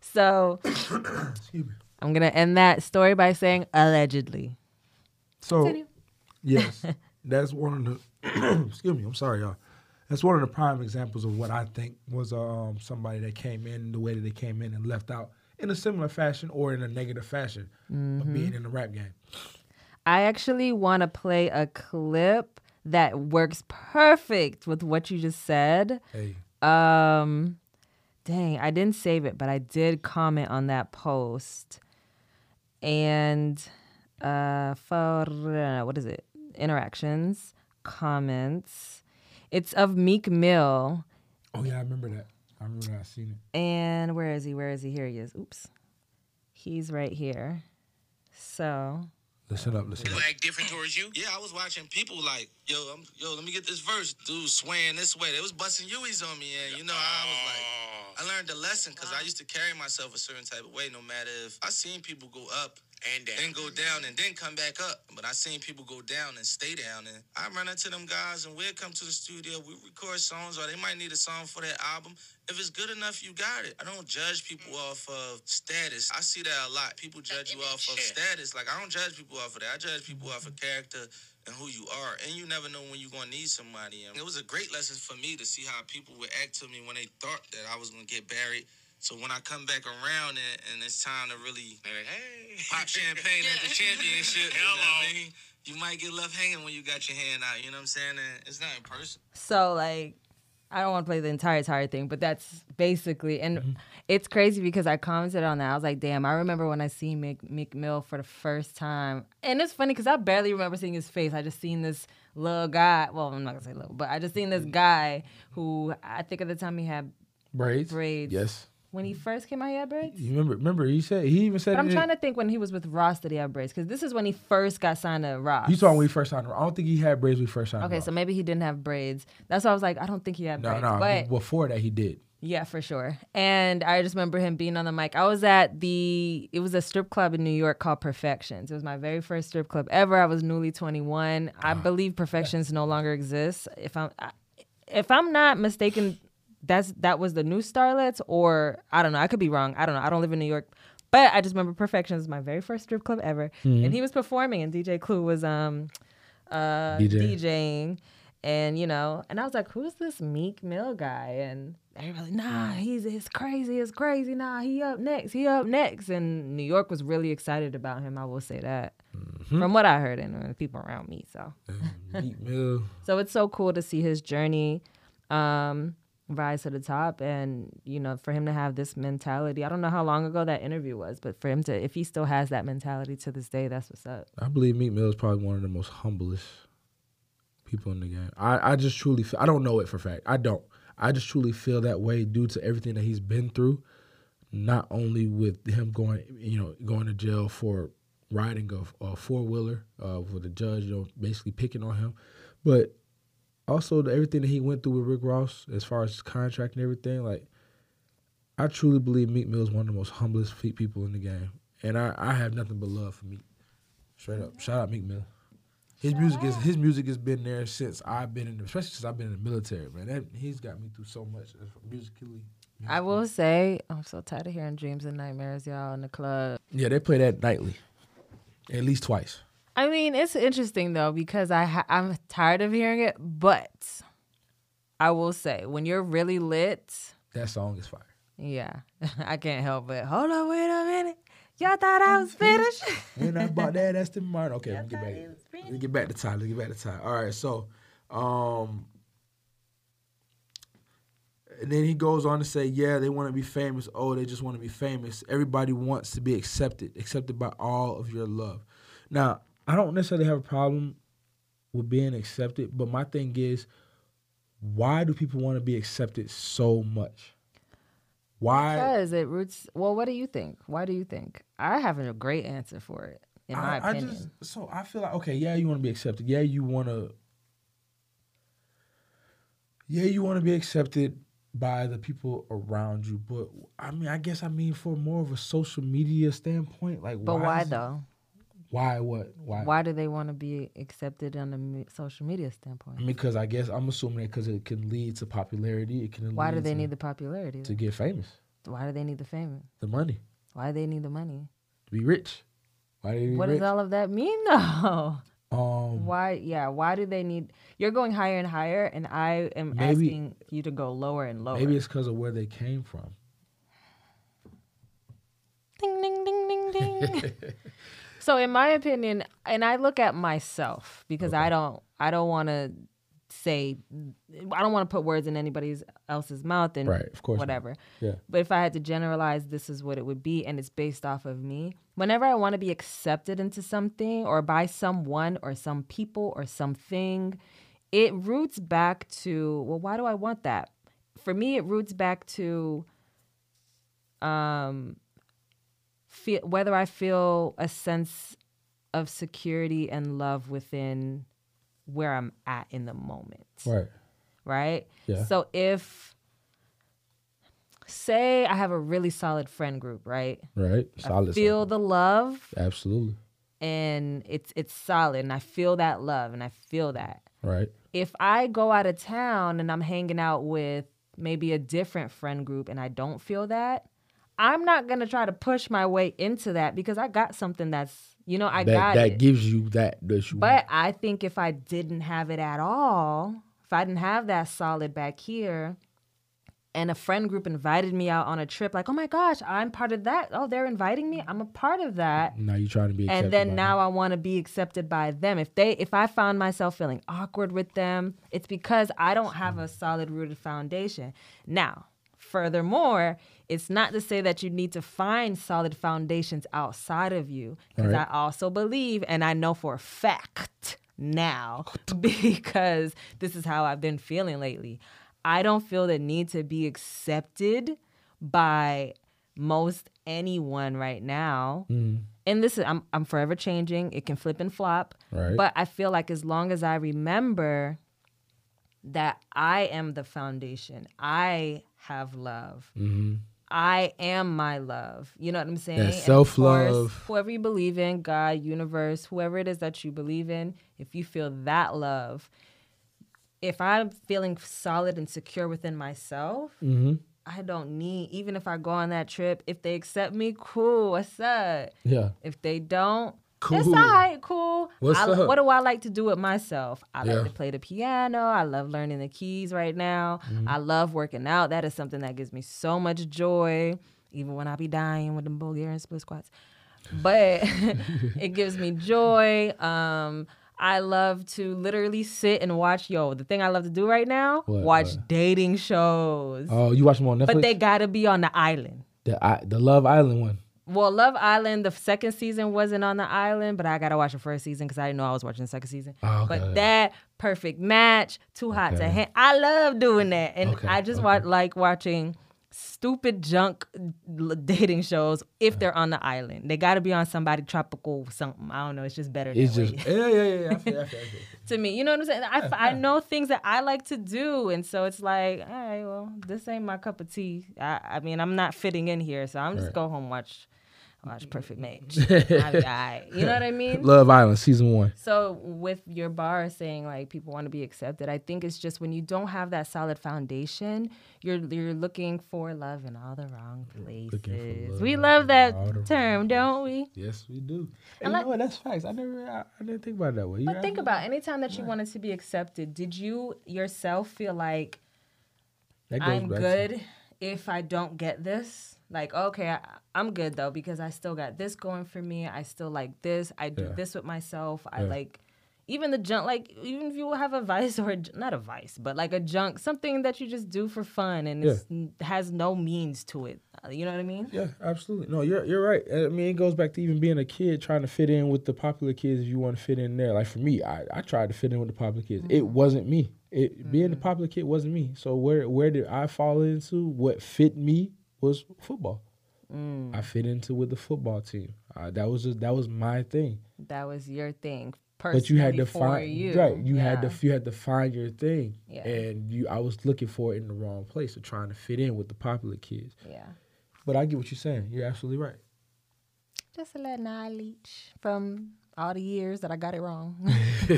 so Excuse me. I'm gonna end that story by saying allegedly. So Continue. yes, that's one of the. excuse me. I'm sorry, y'all. That's one of the prime examples of what I think was um, somebody that came in the way that they came in and left out in a similar fashion or in a negative fashion of being in the rap game. I actually want to play a clip that works perfect with what you just said. Hey, Um, dang, I didn't save it, but I did comment on that post. And uh, for uh, what is it? Interactions, comments. It's of Meek Mill. oh yeah, I remember that. I remember that. I seen it. And where is he? Where is he? Here he is. Oops. He's right here. So, Listen up. Listen People up. act different towards you. Yeah, I was watching people like, yo, I'm, yo, let me get this verse. Dude swaying this way. They was busting U's on me, and you know, I was like, oh. I learned a lesson because I used to carry myself a certain type of way. No matter if I seen people go up and down, then go down, and then come back up, but I seen people go down and stay down. And I run into them guys, and we'll come to the studio. We record songs, or they might need a song for that album. If it's good enough, you got it. I don't judge people mm. off of status. I see that a lot. People judge you off of status. Like I don't judge people off of that. I judge people off of character and who you are. And you never know when you're gonna need somebody. And it was a great lesson for me to see how people would act to me when they thought that I was gonna get buried. So when I come back around and, and it's time to really Hey. pop champagne at the championship, you know what I mean? You might get left hanging when you got your hand out. You know what I'm saying? And it's not in person. so like, I don't want to play the entire entire thing, but that's basically, and mm-hmm. It's crazy because I commented on that. I was like, damn, I remember when I seen Meek, Meek Mill for the first time, and it's funny because I barely remember seeing his face. I just seen this little guy. Well, I'm not gonna say little, but I just seen this mm. guy who I think at the time he had Braids. braids. Yes. When he first came out, he had braids. You remember? Remember? He said he even said. But I'm it- trying to think when he was with Ross that he had braids? Because this is when he first got signed to Ross. You saw when we first signed. him. I don't think he had braids when we first signed. Okay, so maybe he didn't have braids. That's why I was like, I don't think he had no, braids. no. but Before that, he did. Yeah, for sure. And I just remember him being on the mic. I was at the it was a strip club in New York called Perfections. It was my very first strip club ever. I was newly 21. I believe Perfections no longer exists. If I'm if I'm not mistaken, that's that was the new Starlets or I don't know. I could be wrong. I don't know. I don't live in New York. But I just remember Perfections my very first strip club ever. And he was performing and DJ Clue was um uh DJ. DJing and you know, and I was like, "Who's this Meek Mill guy?" And everybody, nah, he's it's crazy, it's crazy. Nah, he up next, he up next. And New York was really excited about him. I will say that from what I heard and uh, people around me. So, so it's so cool to see his journey um, rise to the top, and you know, for him to have this mentality. I don't know how long ago that interview was, but for him to, if he still has that mentality to this day, that's what's up. I believe Meek Mill is probably one of the most humblest people in the game. I, I just truly feel, I don't know it for a fact. I don't. I just truly feel that way due to everything that he's been through. Not only with him going, you know, going to jail for riding a, a four wheeler uh, with the judge, you know, basically picking on him, but also the, everything that he went through with Rick Ross as far as contract and everything. Like, I truly believe Meek Mill is one of the most humblest people in the game, and I, I have nothing but love for Meek. Straight up, shout out Meek Mill. His music is his music has been there since I've been in, the, especially since I've been in the military. Man, that, he's got me through so much uh, musically. I will say, I'm so tired of hearing dreams and nightmares, y'all, in the club. Yeah, they play that nightly, at least twice. I mean, it's interesting though because I ha- I'm tired of hearing it, but I will say when you're really lit, That song is fire. yeah, I can't help it. Hold on, wait a minute. Y'all thought I was finished. Ain't nothing about that. That's the Martin. Okay, let me get back. was. Let's get back to Ty. Let's get back to Ty. All right, so, um, and then he goes on to say, yeah, they want to be famous. Oh, they just want to be famous. Everybody wants to be accepted, accepted by all of your love. Now, I don't necessarily have a problem with being accepted, but my thing is, why do people want to be accepted so much? Why? Because it roots. Well, what do you think? Why do you think? I have a great answer for it, in my I, I opinion. just so I feel like okay, yeah, you want to be accepted. Yeah, you want to. Yeah, you want to be accepted by the people around you, but I mean, I guess I mean for more of a social media standpoint, like. but why it- though? Why what? Why? Why do they want to be accepted on a social media standpoint? I mean, because I guess I'm assuming that because it can lead to popularity. It can. Why do they to, need the popularity? to get famous? Why do they need the fame? The money Why do they need the money? to be rich. Why do they need What rich? does all of that mean though? um, Why? Yeah. Why do they need? You're going higher and higher, and I am Maybe- asking you to go lower and lower. maybe it's because of where they came from. ding ding ding ding ding. so, in my opinion, and I look at myself because I don't, I don't want to say, I don't want to put words in anybody else's mouth and Right, of course not. whatever. Yeah. But if I had to generalize, this is what it would be, and it's based off of me. Whenever I want to be accepted into something or by someone or some people or something, it roots back to, well, why do I want that? For me, it roots back to um, feel, whether I feel a sense of security and love within where I'm at in the moment Right. right? Yeah. So if say I have a really solid friend group, right? Right. Solid. Feel the love Absolutely. and it's it's solid and I feel that love and I feel that. Right. If I go out of town and I'm hanging out with maybe a different friend group and I don't feel that, I'm not to try to push my way into that because I got something that's, you know, I that got that it. gives you that that you But I think if I didn't have it at all, if I didn't have that solid back here, and a friend group invited me out on a trip, like, oh my gosh, I'm part of that. Oh, they're inviting me. I'm a part of that. now you're trying to be accepted And then now I want to be accepted by them. If they if I found myself feeling awkward with them, it's because I don't have a solid rooted foundation. Now, furthermore, it's not to say that you need to find solid foundations outside of you because Right. I also believe and I know for a fact now because this is how I've been feeling lately. I don't feel the need to be accepted by most anyone right now. Mm. And this is I'm I'm forever changing. It can flip and flop. Right. But I feel like as long as I remember that I am the foundation, I have love. Mm-hmm. I am my love. You know what I'm saying? That self-love. Whoever you believe in, God, universe, whoever it is that you believe in, if you feel that love, if I'm feeling solid and secure within myself, Mm-hmm. I don't need, even if I go on that trip, if they accept me, cool, what's up? Yeah. If they don't, it's all right, cool. What's I, up? What do I like to do with myself? I Yeah. like to play the piano. I love learning the keys right now. Mm-hmm. I love working out. That is something that gives me so much joy, even when I be dying with them Bulgarian split squats. But it gives me joy. Um, I love to literally sit and watch. Yo, the thing I love to do right now, What, watch what? dating shows. Oh, you watch them on Netflix? but they gotta be on the island. the I, the Love Island one. Well, Love Island, the second season wasn't on the island, but I gotta watch the first season because I didn't know I was watching the second season. Oh, okay. But that perfect match, too hot to Okay. handle. I love doing that, and Okay, I just okay. wa- like watching stupid junk dating shows if they're on the island. They gotta be on somebody tropical something. I don't know. It's just better. It's just yeah, yeah, yeah. yeah. I feel, I feel, I feel. to me. You know what I'm saying? I, I know things that I like to do, and so it's like, all right, well, this ain't my cup of tea. I, I mean, I'm not fitting in here, so I'm just Right. go home watch watch mm-hmm. Perfect Match. I'll. You know what I mean? Love Island season one. So with your bar saying like people want to be accepted, I think it's just when you don't have that solid foundation, you're you're looking for love in all the wrong places. love We love that term, don't we? Yes, we do. And And you like- know what? That's facts. I never, I, I didn't think about it that way. You're But think absolutely- about anytime that you wanted to be accepted, did you yourself feel like I'm back to- good if I don't get this? Like, okay, I, I'm good though because I still got this going for me. I still like this. I do Yeah. this with myself. I Yeah. like even the junk. Like, even if you have a vice or a, not a vice, but like a junk, something that you just do for fun and Yeah. has no means to it. Uh, You know what I mean? Yeah, absolutely. No, you're you're right. I mean, it goes back to even being a kid trying to fit in with the popular kids. If you want to fit in there, like for me, I, I tried to fit in with the popular kids. It wasn't me. It being the popular kid wasn't me. So where where did I fall into? What fit me was football. I fit into with the football team. Uh, that was just, that was my thing. That was your thing. But you had to find you. right. You had to you had to find your thing. Yeah. And you, I was looking for it in the wrong place, of trying to fit in with the popular kids. Yeah. But I get what you're saying. You're absolutely right. Just a little knowledge from all the years that I got it wrong.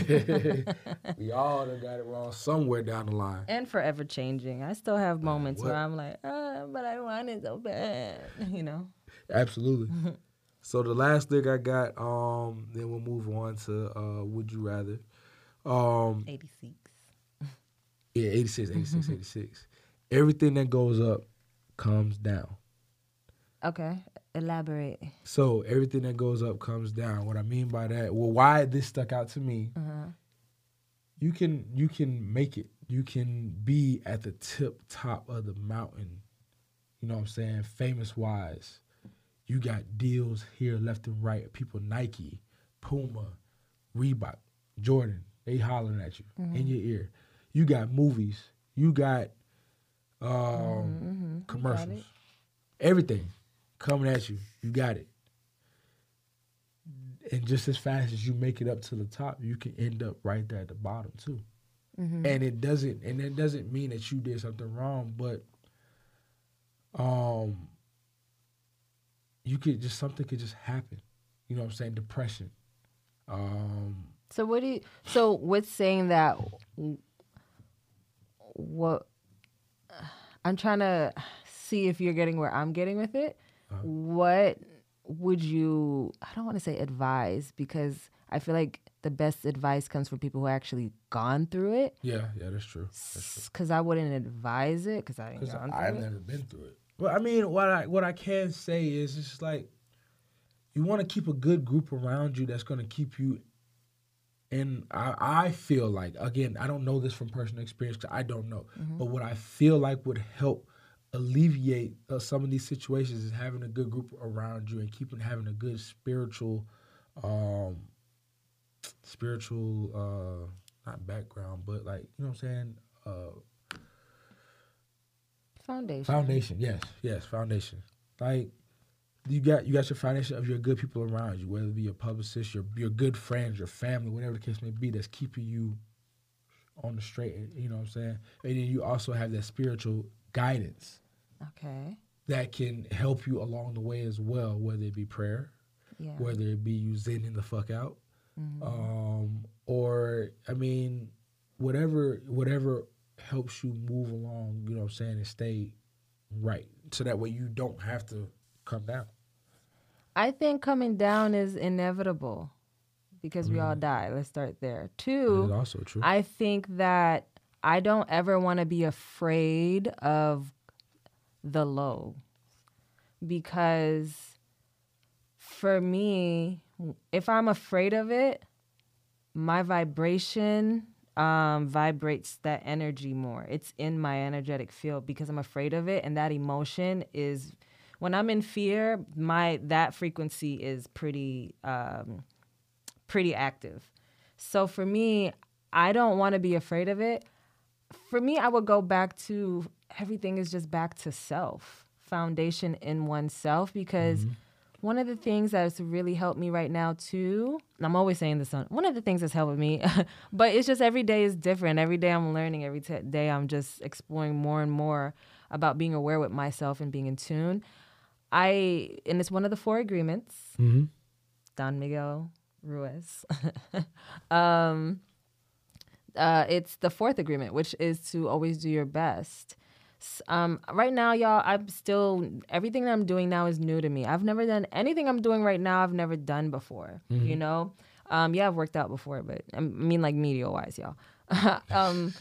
we all done got it wrong somewhere down the line. and forever changing. I still have moments what? where I'm like, ah, but I want it so bad, you know. Absolutely. so the last thing I got, um, then we'll move on to uh, Would You Rather. Um, 86. yeah, 86, 86, 86. Everything that goes up comes down. Okay, elaborate. So everything that goes up comes down. What I mean by that, well, why this stuck out to me, Uh-huh. you can you can make it. You can be at the tip top of the mountain. You know what I'm saying? Famous wise. You got deals here left and right. People Nike, Puma, Reebok, Jordan, they hollering at you in your ear. You got movies. You got um, commercials. Everything coming at you. You got it. And just as fast as you make it up to the top, you can end up right there at the bottom too. And it doesn't and it doesn't mean that you did something wrong, but um you could just something could just happen. You know what I'm saying? Depression. Um So what do you? So with saying that, what? I'm trying to see if you're getting where I'm getting with it. Uh-huh. What would you? I don't want to say advise because I feel like the best advice comes from people who actually gone through it. yeah, yeah, that's true. Because I wouldn't advise it because I ain't Because gone through I've it. never been through it. Well, I mean, what I what I can say is it's like you want to keep a good group around you that's going to keep you. And I, I feel like again, I don't know this from personal experience 'cause I don't know, mm-hmm. but what I feel like would help alleviate uh, some of these situations is having a good group around you and keeping having a good spiritual, um, spiritual uh, not background, but like you know what I'm saying. Uh, Foundation. Foundation, yes, yes, foundation. Like you got you got your foundation of your good people around you, whether it be your publicist, your your good friends, your family, whatever the case may be, that's keeping you on the straight. You know what I'm saying? And then you also have that spiritual guidance Okay. that can help you along the way as well, whether it be prayer, Yeah. whether it be you zenning the fuck out, um, or I mean, whatever whatever helps you move along. You know what I'm saying, and stay right, so that way you don't have to come down. I think coming down is inevitable because we all die. Let's start there. Two, also true. I think that I don't ever want to be afraid of the low because for me, if I'm afraid of it, my vibration um, vibrates that energy more. It's in my energetic field because I'm afraid of it, and that emotion is when I'm in fear. My that frequency is pretty um, pretty active. So for me, I don't want to be afraid of it. For me, I would go back to everything is just back to self, foundation in oneself, because one of the things that's really helped me right now too, and I'm always saying this on one of the things that's helping me, but it's just every day is different. Every day I'm learning. Every t- day I'm just exploring more and more about being aware with myself and being in tune. I and it's one of the four agreements. Mm-hmm. Don Miguel Ruiz. um, uh, it's the fourth agreement, which is to always do your best. Um, right now, y'all, I'm still everything that I'm doing now is new to me. I've never done anything I'm doing right now. I've never done before. You know, um, yeah, I've worked out before, but I mean like media wise, y'all. um,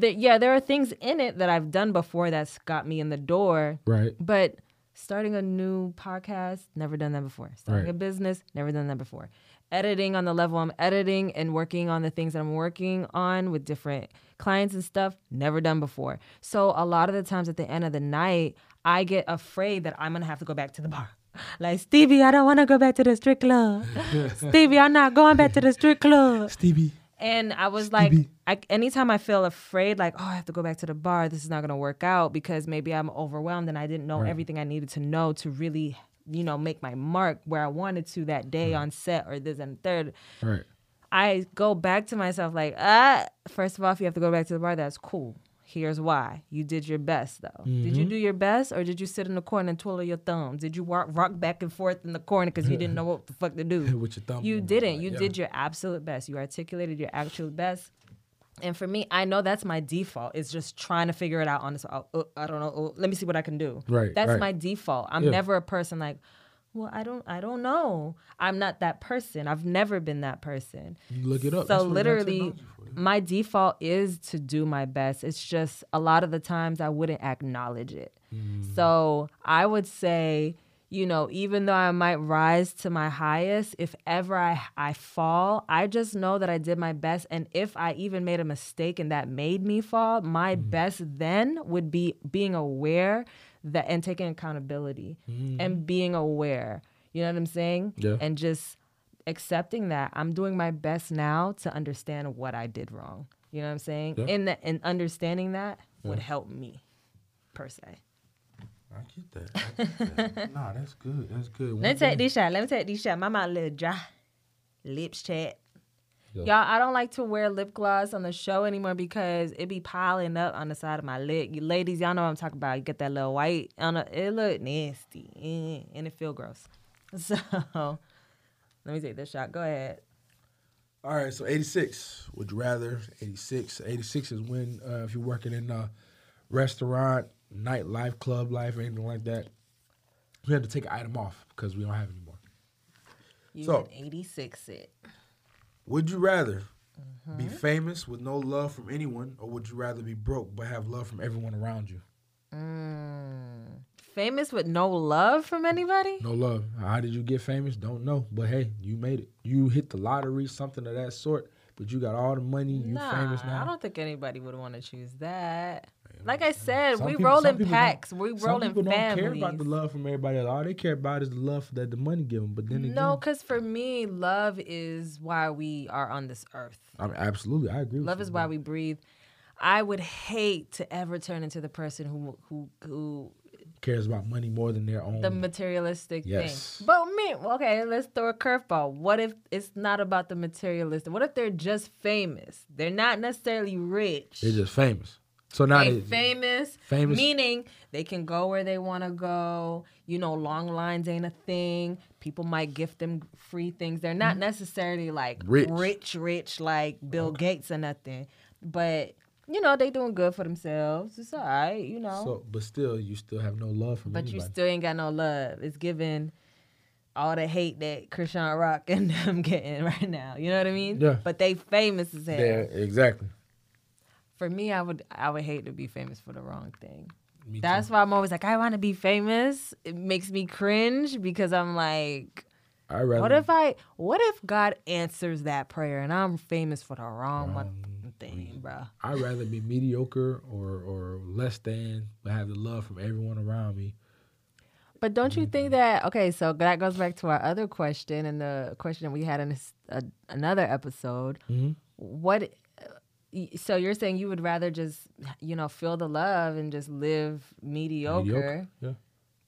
yeah, there are things in it that I've done before that's got me in the door. Right. But starting a new podcast, never done that before. Starting Right. a business, never done that before. Editing on the level I'm editing and working on the things that I'm working on with different clients and stuff, never done before. So a lot of the times at the end of the night, I get afraid that I'm gonna have to go back to the bar. Like Stevie, I don't want to go back to the strip club. Stevie, I'm not going back to the strip club. Stevie. And I was like, I, anytime I feel afraid, like, oh, I have to go back to the bar, this is not going to work out because maybe I'm overwhelmed and I didn't know everything I needed to know to really, you know, make my mark where I wanted to that day on set or this and third. Right. I go back to myself, like, ah, first of all, if you have to go back to the bar, that's cool. Here's why. You did your best, though. Did you do your best or did you sit in the corner and twiddle your thumbs? Did you rock, rock back and forth in the corner because you didn't know what the fuck to do? With your thumb. You didn't. side, You yeah. did your absolute best. You articulated your actual best. And for me, I know that's my default. It's just trying to figure it out on this. Oh, uh, oh, uh, I don't know. Oh, let me see what I can do. Right, That's right. my default. I'm Yeah. never a person like, well, I don't. I don't know. I'm not that person. I've never been that person. You look it up. So That's what we got literally, technology for, yeah. my default is to do my best. It's just a lot of the times I wouldn't acknowledge it. Mm. So I would say, you know, even though I might rise to my highest, if ever I I fall, I just know that I did my best. And if I even made a mistake and that made me fall, my Mm. best then would be being aware that and taking accountability and being aware. You know what I'm saying? Yeah. And just accepting that I'm doing my best now to understand what I did wrong. You know what I'm saying? Yeah. And the, and understanding that would help me per se. I get that. I get that. nah, that's good. That's good. One Let me take this shot. Let me take this shot. My mouth a little dry. Lips chat. Yeah. Y'all, I don't like to wear lip gloss on the show anymore because it be piling up on the side of my lip. You ladies, y'all know what I'm talking about. You get that little white on the, it look nasty eh, and it feel gross. So let me take this shot. Go ahead. All right, so 86. Would you rather 86? 86 is when uh, if you're working in a restaurant, nightlife, club life, or anything like that, we have to take an item off because we don't have any more. You So- an 86 it. Would you rather Mm-hmm. be famous with no love from anyone, or would you rather be broke but have love from everyone around you? Mm. Famous with no love from anybody? No love. How did you get famous? Don't know. But hey, you made it. You hit the lottery, something of that sort. But you got all the money. You nah, famous now. I don't think anybody would want to choose that. Like I said, Some we people- roll in packs. We Some roll in people don't care about the love from everybody else. All they care about is the love that the money give them. But then again, No, because for me, love is why we are on this earth. I mean, absolutely, I agree. with Love is why we breathe. I would hate to ever turn into the person who who who cares about money more than their own. the materialistic Yes. thing. But me, okay, let's throw a curveball. What if it's not about the materialistic? What if they're just famous? They're not necessarily rich. They're just famous. So now they famous, famous- meaning they can go where they want to go. You know, long lines ain't a thing. People might gift them free things. They're not mm-hmm. necessarily like Rich. rich, rich, like Bill Gates or nothing. But you know, they doing good for themselves. It's all right, you know. so, but still, you still have no love from but you still ain't got no love. It's giving all the hate that Chrisean Rock and them getting right now. You know what I mean? Yeah. But they famous as hell. yeah, exactly. For me, I would I would hate to be famous for the wrong thing. Me That's too. why I'm always like, I want to be famous. It makes me cringe because I'm like, I rather. what if I, what if God answers that prayer and I'm famous for the wrong, Wrong thing, bro? I'd rather be mediocre or or less than, but have the love from everyone around me. But don't Mm-hmm. you think that okay? So that goes back to our other question and the question that we had in this, uh, another episode. Mhm. What? So you're saying you would rather just you know feel the love and just live mediocre. Mediocre. Yeah.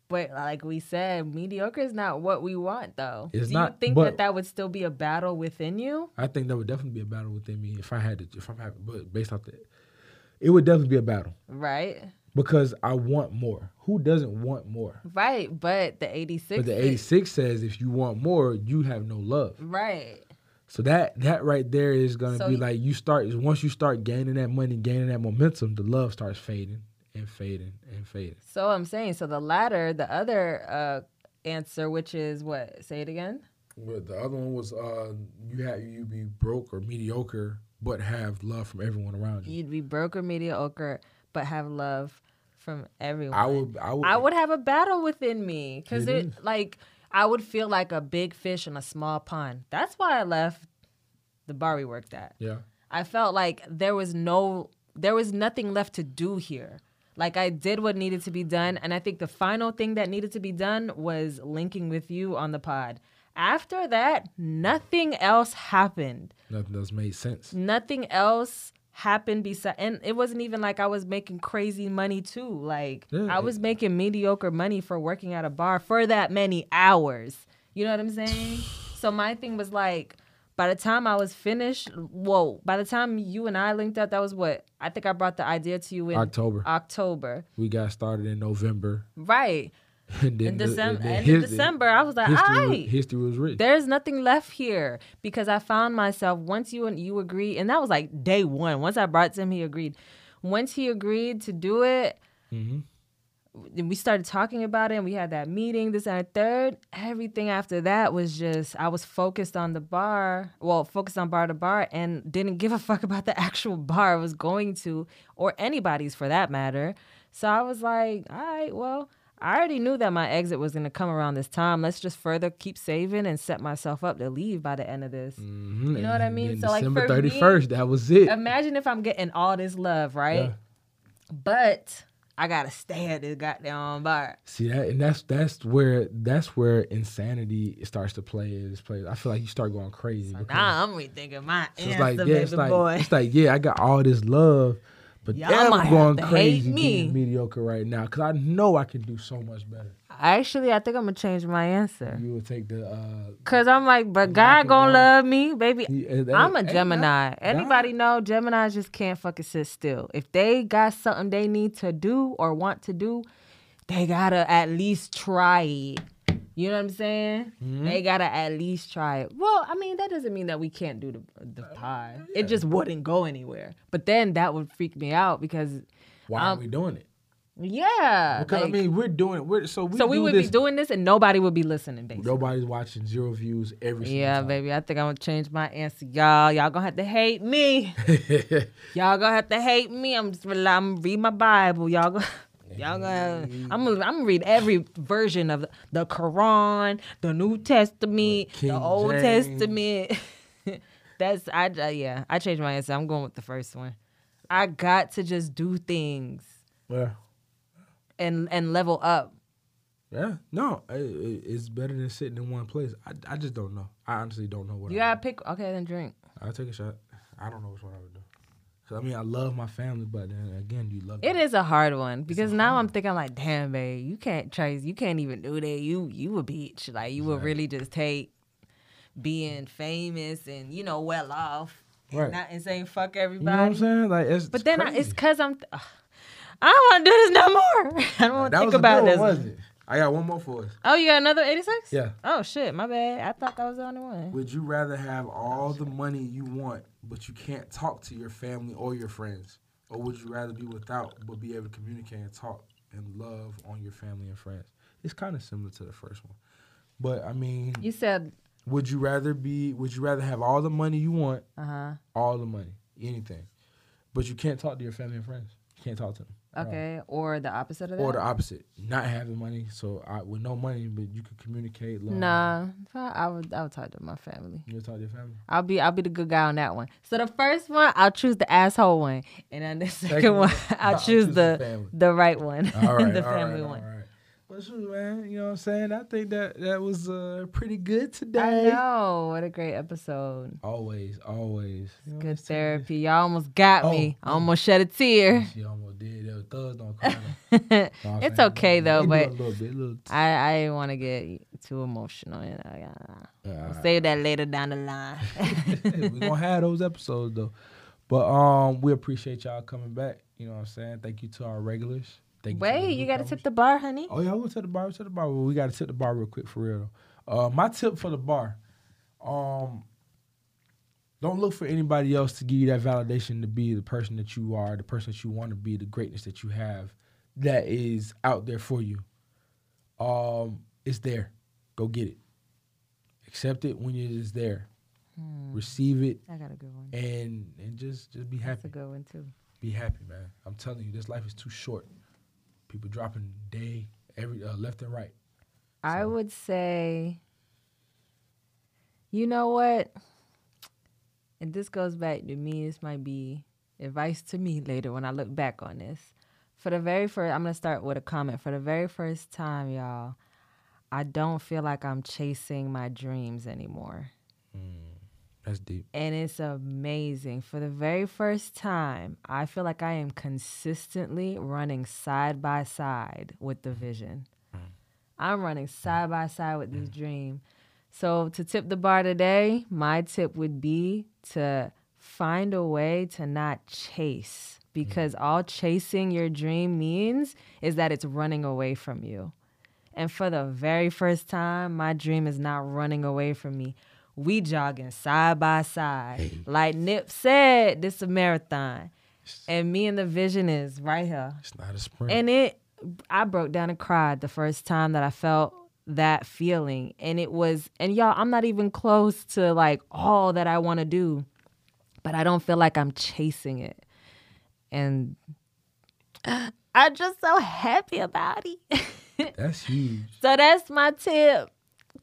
But like we said, mediocre is not what we want, though. It's Do not, you think that that would still be a battle within you? I think that would definitely be a battle within me if I had to. If I'm having, but based off that, it would definitely be a battle. Right. because I want more. Who doesn't want more? Right, but the 86. But the is- 86 says if you want more, you have no love. Right. So that that right there is gonna So be y- like you start once you start gaining that money, gaining that momentum, the love starts fading and fading and fading. So I'm saying, so the latter, the other uh, answer, which is what? Say it again. Well, the other one was uh you had you be broke or mediocre, but have love from everyone around you. You'd be broke or mediocre, but have love from everyone. I would I would I would have a battle within me because It it, is. like I would feel like a big fish in a small pond. That's why I left the bar we worked at. yeah. I felt like there was no there was nothing left to do here. Like I did what needed to be done and I think the final thing that needed to be done was linking with you on the pod. After that, nothing else happened. Nothing else made sense. Nothing else happened beside and it wasn't even like I was making crazy money too. Like Yeah, I was making mediocre money for working at a bar for that many hours. You know what I'm saying? So my thing was like by the time I was finished, whoa, by the time you and I linked up, that was what I think I brought the idea to you in October. October. We got started in November. Right. And In December end of his- December, I was like, history, all right. history was written. There's nothing left here because I found myself once you and you agree, and that was like day one. Once I brought to him, he agreed. Once he agreed to do it, hmm we started talking about it, and we had that meeting, this and third. Everything after that was just I was focused on the bar, well, focused on bar to bar, and didn't give a fuck about the actual bar I was going to, or anybody's for that matter. So I was like, all right, well. I already knew that my exit was going to come around this time. Let's just further keep saving and set myself up to leave by the end of this. hmm You know what I mean? So, like, December for me- 31st, that was it. Imagine if I'm getting all this love, right? Yeah. But I got to stay at this goddamn bar. See that, and that's that's where that's where insanity starts to play this place. I feel like you start going crazy. because Nah, I'm rethinking my it's answer, like yeah, it's like boy. it's like yeah, I got all this love, but Y'all damn, I'm going crazy me. being mediocre right now because I know I can do so much better. Actually, I think I'm gonna change my answer. You would take the. uh Cause I'm like, but God gonna love me, baby. he- uh, I'm a Gemini. that- Anybody know Geminis just can't fucking sit still. If they got something they need to do or want to do, they gotta at least try it. You know what I'm saying? Mm-hmm. They gotta at least try it. Well, I mean, that doesn't mean that we can't do the the pie. It just wouldn't go anywhere. But then that would freak me out because, Why Um, are we doing it? yeah, Because I mean, we're doing it. We're, so we so we would this, be doing this and nobody would be listening, basically. Nobody's watching zero views every. single Yeah, time. baby. I think I'm gonna change my answer, y'all. Y'all gonna have to hate me. y'all gonna have to hate me. I'm just rely- I'm read my Bible. Y'all gonna. Y'all gonna, I'm gonna, I'm gonna read every version of the Quran, the New Testament, King the Old James. Testament. That's I, uh, yeah. I changed my answer. I'm going with the first one. I got to just do things yeah. and and level up. Yeah, no, i- i- it's better than sitting in one place. I, I just don't know. I honestly don't know what. You I gotta pick. Okay, then drink. I'll take a shot. I don't know which one I would do. 'Cause, I mean, I love my family, but then again, you love It me. is a hard one because now I'm thinking like, damn, babe, you can't trace, you can't even do that. You you a bitch, like you would really just take being famous and you know well off, and Right. not and saying fuck everybody. You know what I'm saying? Like, it's But then I, it's cause I'm, I don't want to do this no more. I don't want to think about this. One, wasn't it? I got one more for us. Oh, you got another 86? Yeah. Oh shit, my bad. I thought that was the only one. Would you rather have all the money you want, but you can't talk to your family or your friends, or would you rather be without but be able to communicate and talk and love on your family and friends? It's kind of similar to the first one, but I mean, You said, would you rather be? Would you rather have all the money you want, uh huh. all the money, anything, but you can't talk to your family and friends? You can't talk to them. Okay, or the opposite of that. Or the opposite, not having money, so I, with no money, but you could communicate. Love. Nah, I would I would talk to my family. You talk to your family. I'll be I'll be the good guy on that one. So the first one, I'll choose the asshole one, and then the second, Second one, one, I'll I'll choose choose the the the right one, All right, the all right, family all one. Right. Well, shoot, man. You know what I'm saying? I think that that was uh, pretty good today. I today. know what a great episode. Always, always. You know what I'm Good saying? therapy. Y'all almost got Oh, me. I oh. almost shed a tear. She almost did. Those thugs don't cry. though. Know what I'm it's okay though, but a little bit, little t- I I didn't want to get too emotional. You know, yeah. uh, save that later down the line. we gonna have those episodes though. But um, we appreciate y'all coming back. You know what I'm saying? Thank you to our regulars. Thank Wait, the you got to tip the bar, honey. Oh yeah, we'll tip the bar. We'll tip the bar. Well, we got to tip the bar real quick for real. Uh, my tip for the bar, um, don't look for anybody else to give you that validation to be the person that you are, the person that you want to be, the greatness that you have, that is out there for you. Um, it's there. Go get it. Accept it when it is there. Receive it I got a good one. and and just just be happy. That's a good one too. Be happy, man. I'm telling you, this life is too short. People dropping day every uh, left and right. I would say, you know what? And this goes back to me. This might be advice to me later when I look back on this. For the very first, I'm going to start with a comment. For the very first time, y'all, I don't feel like I'm chasing my dreams anymore. That's deep. And it's amazing. For the very first time, I feel like I am consistently running side by side with the vision. Mm. I'm running side by side with this dream. So, to tip the bar today, my tip would be to find a way to not chase because mm. all chasing your dream means is that it's running away from you. And for the very first time, my dream is not running away from me. We jogging side by side. Like Nip said, this is a marathon. And me and the vision is right here. It's not a sprint. And it I broke down and cried the first time that I felt that feeling. And it was and y'all, I'm not even close to like all that I want to do. But I don't feel like I'm chasing it. And I'm just so happy about it. That's huge. so that's my tip.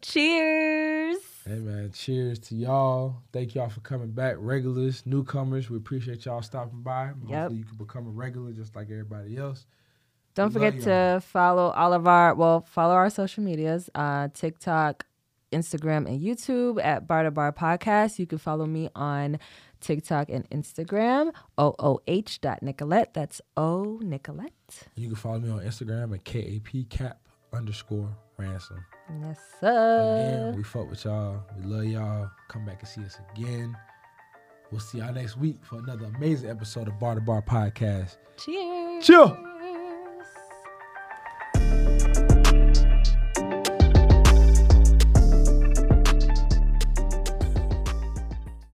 Cheers. Hey man, cheers to y'all. Thank y'all for coming back. Regulars, newcomers, we appreciate y'all stopping by. Hopefully you can become a regular just like everybody else. Don't We forget to follow all of our well, follow our social medias, uh, TikTok, Instagram, and YouTube at Bar to Bar Podcast. You can follow me on TikTok and Instagram, OOH dot Nicolette. That's O Nicolette. You can follow me on Instagram at KAP cap underscore ransom. Yes, Again, sir. we fuck with y'all. We love y'all. Come back and see us again. We'll see y'all next week for another amazing episode of Bar to Bar Podcast. Cheers. Chill.